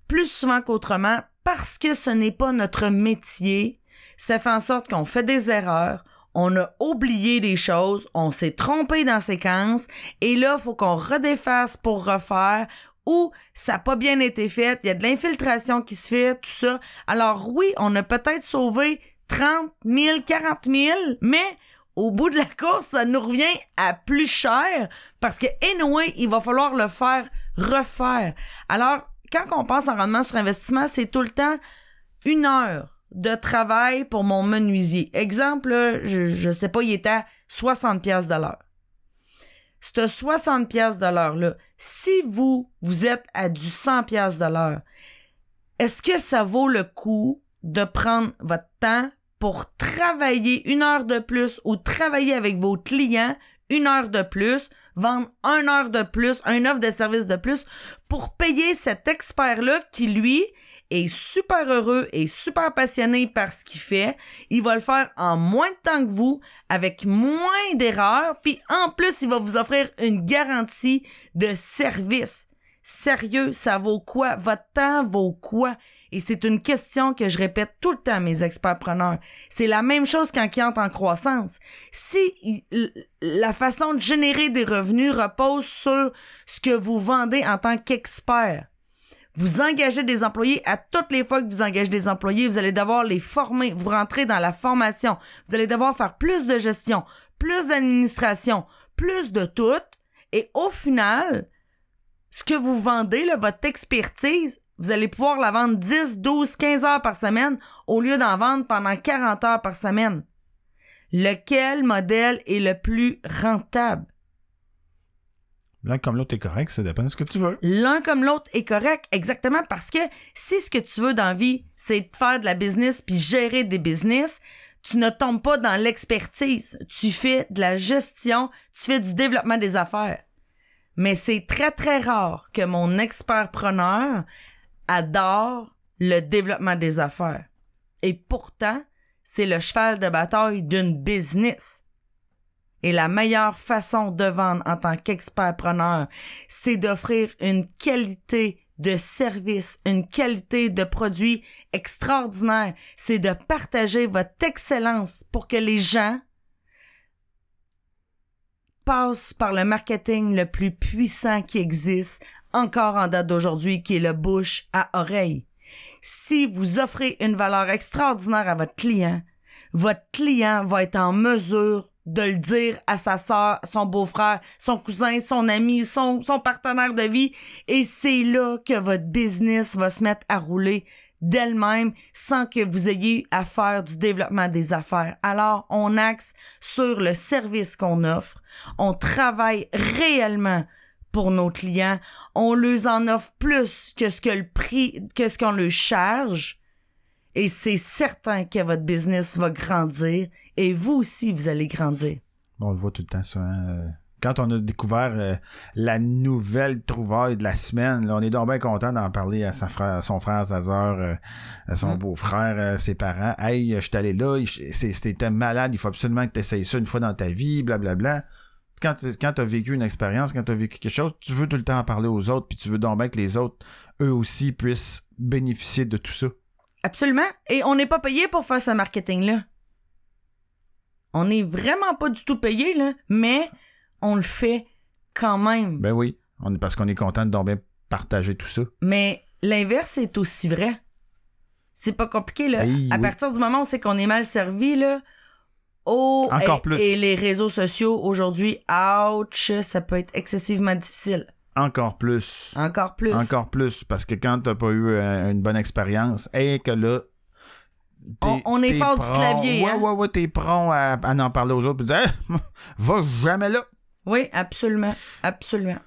Plus souvent qu'autrement, parce que ce n'est pas notre métier, ça fait en sorte qu'on fait des erreurs, on a oublié des choses, on s'est trompé dans séquence, et là, il faut qu'on redéfasse pour refaire, ou ça n'a pas bien été fait, il y a de l'infiltration qui se fait, tout ça. Alors oui, on a peut-être sauvé 30 000, 40 000, mais au bout de la course, ça nous revient à plus cher parce que, anyway, il va falloir le faire refaire. Alors, quand on pense en rendement sur investissement, c'est tout le temps une heure de travail pour mon menuisier. Exemple, je, je sais pas, il est à 60 pièces de l'heure. Ce 60 pièces de l'heure là, si vous vous êtes à du 100 pièces de l'heure, est-ce que ça vaut le coup de prendre votre temps pour travailler une heure de plus ou travailler avec vos clients une heure de plus, vendre une heure de plus, un offre de service de plus pour payer cet expert-là qui, lui, est super heureux et super passionné par ce qu'il fait. Il va le faire en moins de temps que vous, avec moins d'erreurs, puis en plus, il va vous offrir une garantie de service. Sérieux, ça vaut quoi? Votre temps vaut quoi? Et c'est une question que je répète tout le temps à mes experts preneurs. C'est la même chose quand ils entrent en croissance. Si la façon de générer des revenus repose sur ce que vous vendez en tant qu'expert, vous engagez des employés à toutes les fois que vous engagez des employés, vous allez devoir les former, vous rentrez dans la formation, vous allez devoir faire plus de gestion, plus d'administration, plus de tout. Et au final, ce que vous vendez, là, votre expertise, vous allez pouvoir la vendre 10, 12, 15 heures par semaine au lieu d'en vendre pendant 40 heures par semaine. Lequel modèle est le plus rentable? L'un comme l'autre est correct, ça dépend de ce que tu veux. L'un comme l'autre est correct, exactement parce que si ce que tu veux dans la vie, c'est faire de la business puis gérer des business, tu ne tombes pas dans l'expertise. Tu fais de la gestion, tu fais du développement des affaires. Mais c'est très, très rare que mon expert preneur adore le développement des affaires. Et pourtant, c'est le cheval de bataille d'une business. Et la meilleure façon de vendre en tant qu'expert-preneur, c'est d'offrir une qualité de service, une qualité de produit extraordinaire. C'est de partager votre excellence pour que les gens passent par le marketing le plus puissant qui existe encore en date d'aujourd'hui, qui est le bouche à oreille. Si vous offrez une valeur extraordinaire à votre client, votre client va être en mesure de le dire à sa soeur, son beau-frère, son cousin, son ami, son, son partenaire de vie. Et c'est là que votre business va se mettre à rouler d'elle-même sans que vous ayez à faire du développement des affaires. Alors, on axe sur le service qu'on offre. On travaille réellement pour nos clients. On leur en offre plus que ce que le prix, que ce qu'on leur charge. Et c'est certain que votre business va grandir et vous aussi, vous allez grandir. On le voit tout le temps, ça. Hein. Quand on a découvert euh, la nouvelle trouvaille de la semaine, là, on est donc bien content d'en parler à, sa frère, à son frère Zazar, euh, à son mm. beau-frère, euh, ses parents. Hey, je suis allé là, c'était malade, il faut absolument que tu essayes ça une fois dans ta vie, blablabla. Bla, bla quand, quand tu as vécu une expérience, quand tu as vécu quelque chose, tu veux tout le temps en parler aux autres, puis tu veux donc bien que les autres, eux aussi, puissent bénéficier de tout ça. Absolument. Et on n'est pas payé pour faire ce marketing-là. On n'est vraiment pas du tout payé, là, mais on le fait quand même. Ben oui, on parce qu'on est content de donc bien partager tout ça. Mais l'inverse est aussi vrai. C'est pas compliqué, là. à partir du moment où c'est qu'on est mal servi, là, Oh, Encore et, plus. Et les réseaux sociaux aujourd'hui, ouch, ça peut être excessivement difficile. Encore plus. Encore plus. Encore plus, parce que quand t'as pas eu euh, une bonne expérience, et que là, on, est fort du clavier. Ouais, hein? ouais, ouais, t'es prêt à, en parler aux autres et dire, va jamais là. Oui, absolument. Absolument.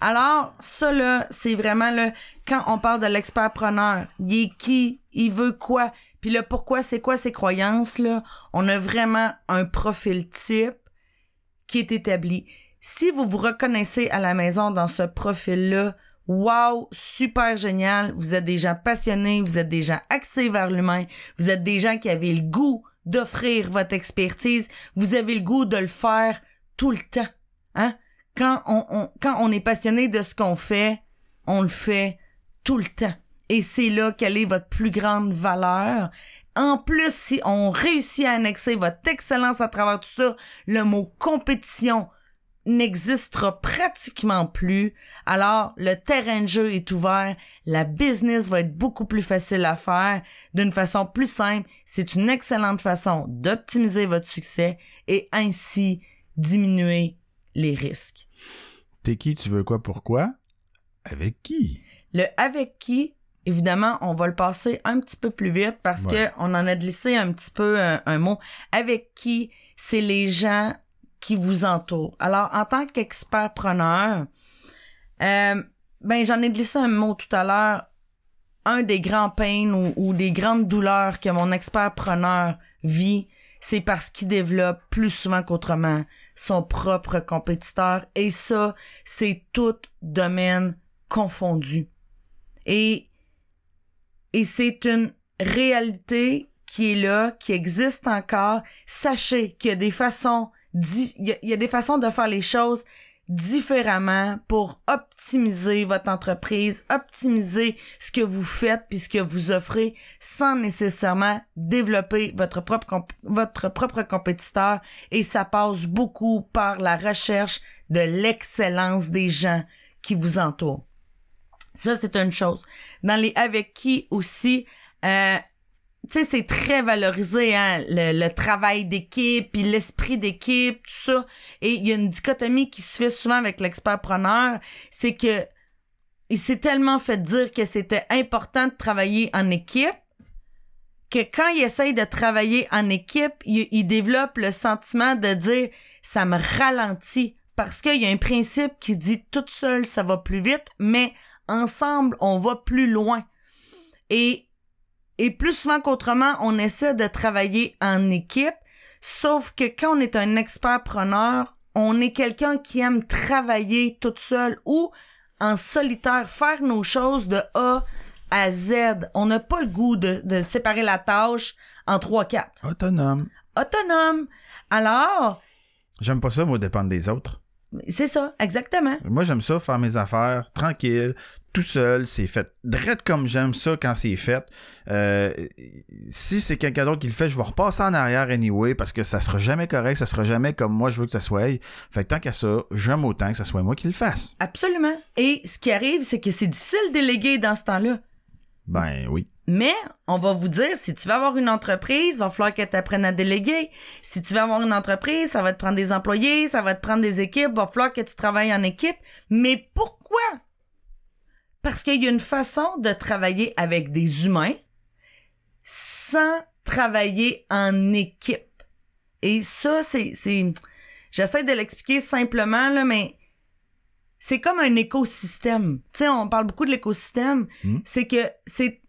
Alors, ça, là, c'est vraiment, là, quand on parle de l'expert-preneur, il est qui, il veut quoi, puis là, pourquoi, c'est quoi ces croyances, là? On a vraiment un profil type qui est établi. Si vous vous reconnaissez à la maison dans ce profil-là, wow, super génial, vous êtes des gens passionnés, vous êtes des gens axés vers l'humain, vous êtes des gens qui avaient le goût d'offrir votre expertise, vous avez le goût de le faire tout le temps, hein? Quand on quand on est passionné de ce qu'on fait, on le fait tout le temps. Et c'est là quelle est votre plus grande valeur. En plus, si on réussit à annexer votre excellence à travers tout ça, le mot compétition n'existera pratiquement plus. Alors, le terrain de jeu est ouvert, la business va être beaucoup plus facile à faire d'une façon plus simple. C'est une excellente façon d'optimiser votre succès et ainsi diminuer les risques. T'es qui, tu veux quoi, pourquoi? Avec qui? Le avec qui, évidemment, on va le passer un petit peu plus vite parce Ouais. que on en a glissé un petit peu un, un mot. Avec qui, c'est les gens qui vous entourent. Alors, en tant qu'expert preneur, euh, ben j'en ai glissé un mot tout à l'heure. Un des grands pains ou, ou des grandes douleurs que mon expert preneur vit, c'est parce qu'il développe plus souvent qu'autrement son propre compétiteur. Et ça, c'est tout domaine confondu. Et, et c'est une réalité qui est là, qui existe encore. Sachez qu'il y a des façons, il y a, des façons de faire les choses différemment pour optimiser votre entreprise, optimiser ce que vous faites puis ce que vous offrez sans nécessairement développer votre propre votre propre compétiteur et ça passe beaucoup par la recherche de l'excellence des gens qui vous entourent. Ça, c'est une chose. Dans les avec qui aussi, euh, tu sais, c'est très valorisé, hein, le, travail d'équipe, puis l'esprit d'équipe, tout ça. Et il y a une dichotomie qui se fait souvent avec l'expert-preneur, c'est que il s'est tellement fait dire que c'était important de travailler en équipe que quand il essaye de travailler en équipe, il, il développe le sentiment de dire ça me ralentit parce qu'il y a un principe qui dit toute seule ça va plus vite, mais ensemble on va plus loin. Et et plus souvent qu'autrement, on essaie de travailler en équipe, sauf que quand on est un expert preneur, on est quelqu'un qui aime travailler toute seule ou en solitaire, faire nos choses de A à Z. On n'a pas le goût de, de séparer la tâche en 3-4. Autonome. Autonome. Alors, J'aime pas ça, moi, dépendre des autres. C'est ça, exactement. Moi, j'aime ça, faire mes affaires, tranquille, tout seul, c'est fait. Drette comme j'aime ça quand c'est fait. Euh, si c'est quelqu'un d'autre qui le fait, je vais repasser en arrière anyway, parce que ça sera jamais correct, ça sera jamais comme moi je veux que ça soit. Fait que tant qu'à ça, j'aime autant que ça soit moi qui le fasse. Absolument. Et ce qui arrive, c'est que c'est difficile de déléguer dans ce temps-là. Ben oui. Mais on va vous dire, si tu veux avoir une entreprise, il va falloir que tu apprennes à déléguer. Si tu veux avoir une entreprise, ça va te prendre des employés, ça va te prendre des équipes, il va falloir que tu travailles en équipe. Mais pourquoi? Parce qu'il y a une façon de travailler avec des humains sans travailler en équipe. Et ça, c'est, c'est, j'essaie de l'expliquer simplement, là, mais c'est comme un écosystème. Tu sais, on parle beaucoup de l'écosystème. C'est que c'est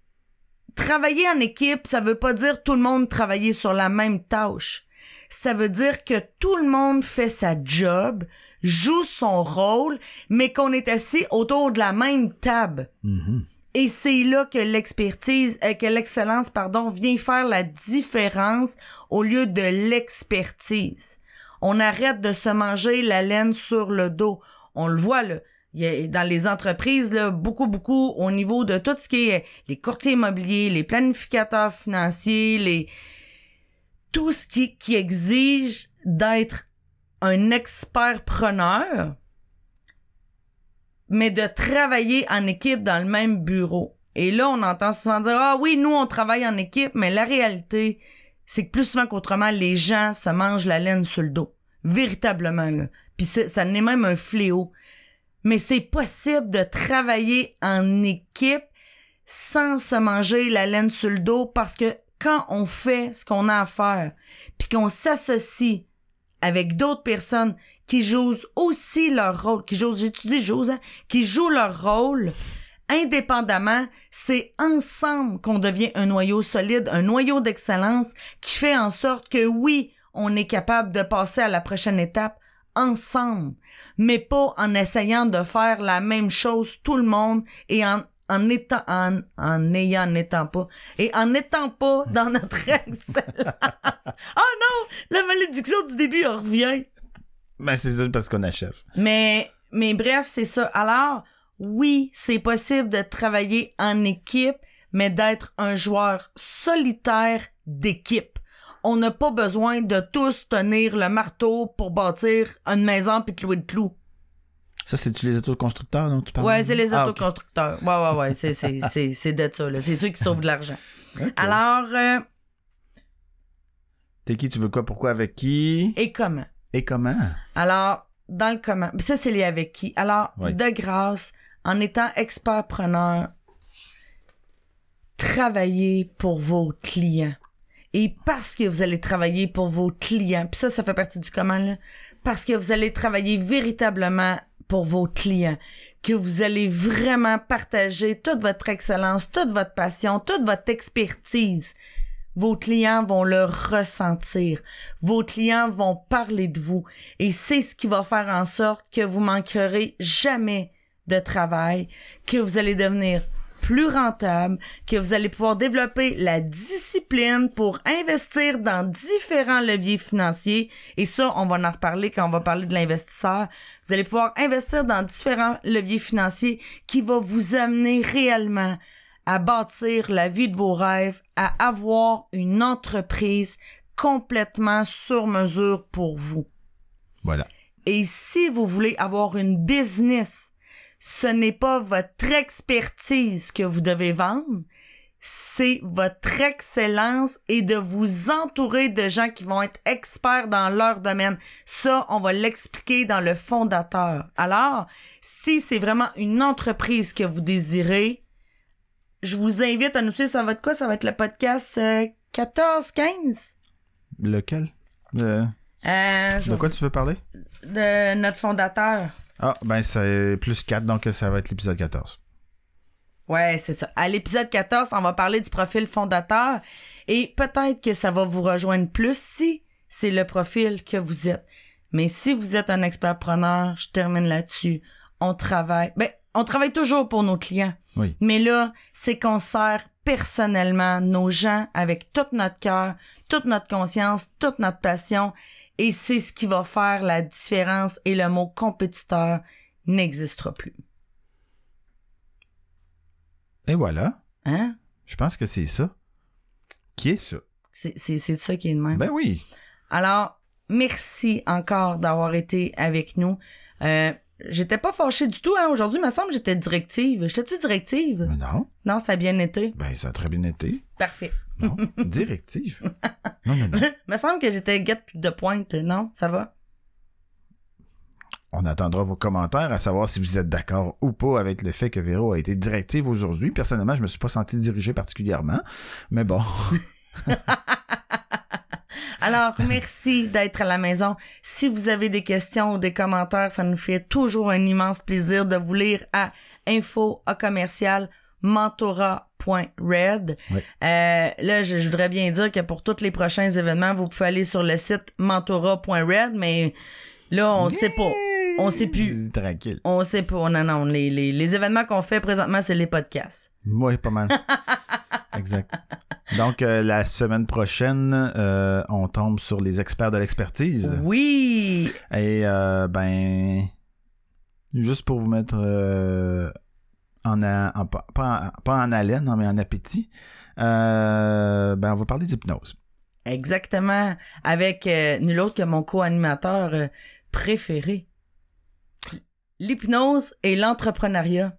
travailler en équipe, ça veut pas dire tout le monde travailler sur la même tâche. Ça veut dire que tout le monde fait sa job, joue son rôle, mais qu'on est assis autour de la même table. Mhm. Et c'est là que l'expertise, euh, que l'excellence, pardon, vient faire la différence au lieu de l'expertise. On arrête de se manger la laine sur le dos. On le voit, là. Il y a, dans les entreprises, là, beaucoup, beaucoup au niveau de tout ce qui est les courtiers immobiliers, les planificateurs financiers, les, tout ce qui, qui exige d'être un expert preneur, mais de travailler en équipe dans le même bureau. Et là, on entend souvent dire Ah oui, nous, on travaille en équipe, mais la réalité, c'est que plus souvent qu'autrement, les gens se mangent la laine sur le dos. Véritablement, là. Puis ça n'est même un fléau. Mais c'est possible de travailler en équipe sans se manger la laine sur le dos parce que quand on fait ce qu'on a à faire, puis qu'on s'associe avec d'autres personnes qui jouent aussi leur rôle, qui jouent, j'étudie jouent, hein, qui jouent leur rôle indépendamment, c'est ensemble qu'on devient un noyau solide, un noyau d'excellence qui fait en sorte que oui, on est capable de passer à la prochaine étape ensemble, mais pas en essayant de faire la même chose tout le monde et en en étant en, en ayant n'étant pas et en n'étant pas dans notre excellence. oh non, la malédiction du début elle revient. Ben c'est ça parce qu'on achève. Mais, mais bref, c'est ça. Alors, oui, c'est possible de travailler en équipe, mais d'être un joueur solitaire d'équipe. On n'a pas besoin de tous tenir le marteau pour bâtir une maison puis clouer le clou. Ça, c'est-tu les autoconstructeurs dont tu parles? Ouais, c'est les Ah, ok. autoconstructeurs. Ouais, ouais, ouais, c'est, c'est, c'est, c'est de ça, là. C'est ceux qui sauvent de l'argent. Alors, euh, T'es qui, tu veux quoi, pourquoi, avec qui? et comment? Et comment? Alors, dans le comment, ça c'est lié avec qui? Alors, Oui. de grâce, en étant expert-preneur, travaillez pour vos clients. Et parce que vous allez travailler pour vos clients, puis ça, ça fait partie du comment, parce que vous allez travailler véritablement pour vos clients, que vous allez vraiment partager toute votre excellence, toute votre passion, toute votre expertise. Vos clients vont le ressentir. Vos clients vont parler de vous. Et c'est ce qui va faire en sorte que vous manquerez jamais de travail, que vous allez devenir plus rentable, que vous allez pouvoir développer la discipline pour investir dans différents leviers financiers. Et ça, on va en reparler quand on va parler de l'investisseur. Vous allez pouvoir investir dans différents leviers financiers qui vont vous amener réellement à bâtir la vie de vos rêves, à avoir une entreprise complètement sur mesure pour vous. Voilà. Et si vous voulez avoir une business, ce n'est pas votre expertise que vous devez vendre, c'est votre excellence et de vous entourer de gens qui vont être experts dans leur domaine. Ça, on va l'expliquer dans le fondateur. Alors, si c'est vraiment une entreprise que vous désirez, je vous invite à nous suivre. Ça va être quoi? Ça va être le podcast euh, 14-15? Lequel? Euh, Euh, de quoi tu veux parler? de notre fondateur. Ah, ben, c'est plus 4, donc ça va être l'épisode 14. Ouais, c'est ça. À l'épisode 14, on va parler du profil fondateur et peut-être que ça va vous rejoindre plus si c'est le profil que vous êtes. Mais si vous êtes un expert preneur, je termine là-dessus. On travaille. Ben, on travaille toujours pour nos clients. Oui. Mais là, c'est qu'on sert personnellement nos gens avec tout notre cœur, toute notre conscience, toute notre passion. Et c'est ce qui va faire la différence et le mot compétiteur n'existera plus. Et voilà. Hein? Je pense que c'est ça. Qui est ça? C'est, c'est, c'est ça qui est de même. Ben oui. Alors, merci encore d'avoir été avec nous. Euh, j'étais pas fâchée du tout, hein. Aujourd'hui, il me semble que j'étais directive. J'étais-tu directive? Mais non. Non, ça a bien été. Ben, ça a très bien été. Parfait. Non. Directive. Non, non, non. me semble que j'étais guette de pointe. Non, ça va? On attendra vos commentaires à savoir si vous êtes d'accord ou pas avec le fait que Véro a été directive aujourd'hui. Personnellement, je me suis pas senti dirigé particulièrement. Mais bon. Alors, merci d'être à la maison. Si vous avez des questions ou des commentaires, ça nous fait toujours un immense plaisir de vous lire à info à commercial mentora.red. Oui. Euh, là, je, je voudrais bien dire que pour tous les prochains événements, vous pouvez aller sur le site mentora.red, mais là, on sait pas. On sait plus. Tranquille. On sait pas. Non, non. Les, les, les événements qu'on fait présentement, c'est les podcasts. Oui, pas mal. exact. Donc, euh, la semaine prochaine, euh, on tombe sur les experts de l'expertise. Oui! Et, euh, ben, juste pour vous mettre en, a- en- pas, pas en, pas en haleine, non, mais en appétit, ben, on va parler d'hypnose. Exactement. Avec nul autre que mon co-animateur préféré. L'hypnose et l'entrepreneuriat.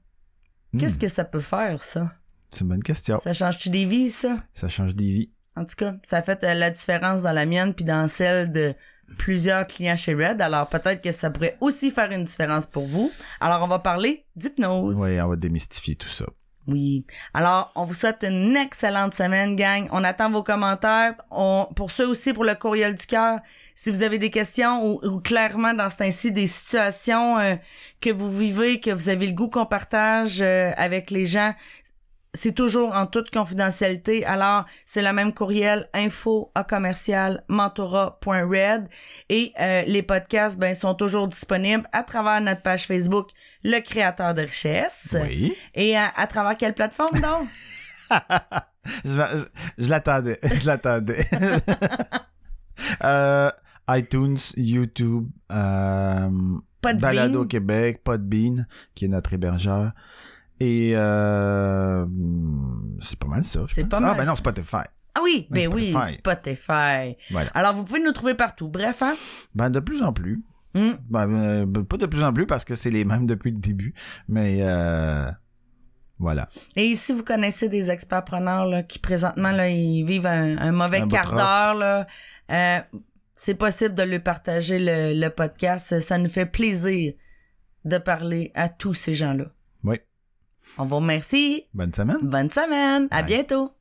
Qu'est-ce Hmm, que ça peut faire, ça? C'est une bonne question. Ça change-tu des vies, ça? Ça change des vies. En tout cas, ça fait euh, la différence dans la mienne puis dans celle de plusieurs clients chez Red. Alors peut-être que ça pourrait aussi faire une différence pour vous. Alors on va parler d'hypnose. Oui, on va démystifier tout ça. Oui. Alors, on vous souhaite une excellente semaine, gang. On attend vos commentaires. Pour ceux aussi, pour le courriel du cœur, si vous avez des questions ou, clairement dans ce temps-ci des situations euh, que vous vivez, que vous avez le goût qu'on partage euh, avec les gens, c'est toujours en toute confidentialité. Alors, c'est le même courriel info à commercial et euh, les podcasts ben sont toujours disponibles à travers notre page Facebook Le créateur de richesse. Oui. Et à, à travers quelle plateforme donc? je l'attendais. Je l'attendais. Euh, iTunes, YouTube, euh. Balado Québec, Podbean, qui est notre hébergeur. Et euh, c'est pas mal ça. C'est pas Ah, mal ben non. Spotify. Ah oui, Mais ben oui, Spotify. Spotify. Voilà. Alors, vous pouvez nous trouver partout. Bref, hein? Ben, de plus en plus. Hmm. Ben, euh, pas de plus en plus parce que c'est les mêmes depuis le début. Mais euh, voilà. Et si vous connaissez des experts preneurs là, qui présentement là, ils vivent un, un mauvais Un quart d'heure, euh, c'est possible de lui partager le, le podcast. Ça nous fait plaisir de parler à tous ces gens-là. Oui. On vous remercie. Bonne semaine. Bonne semaine. À Bye. bientôt.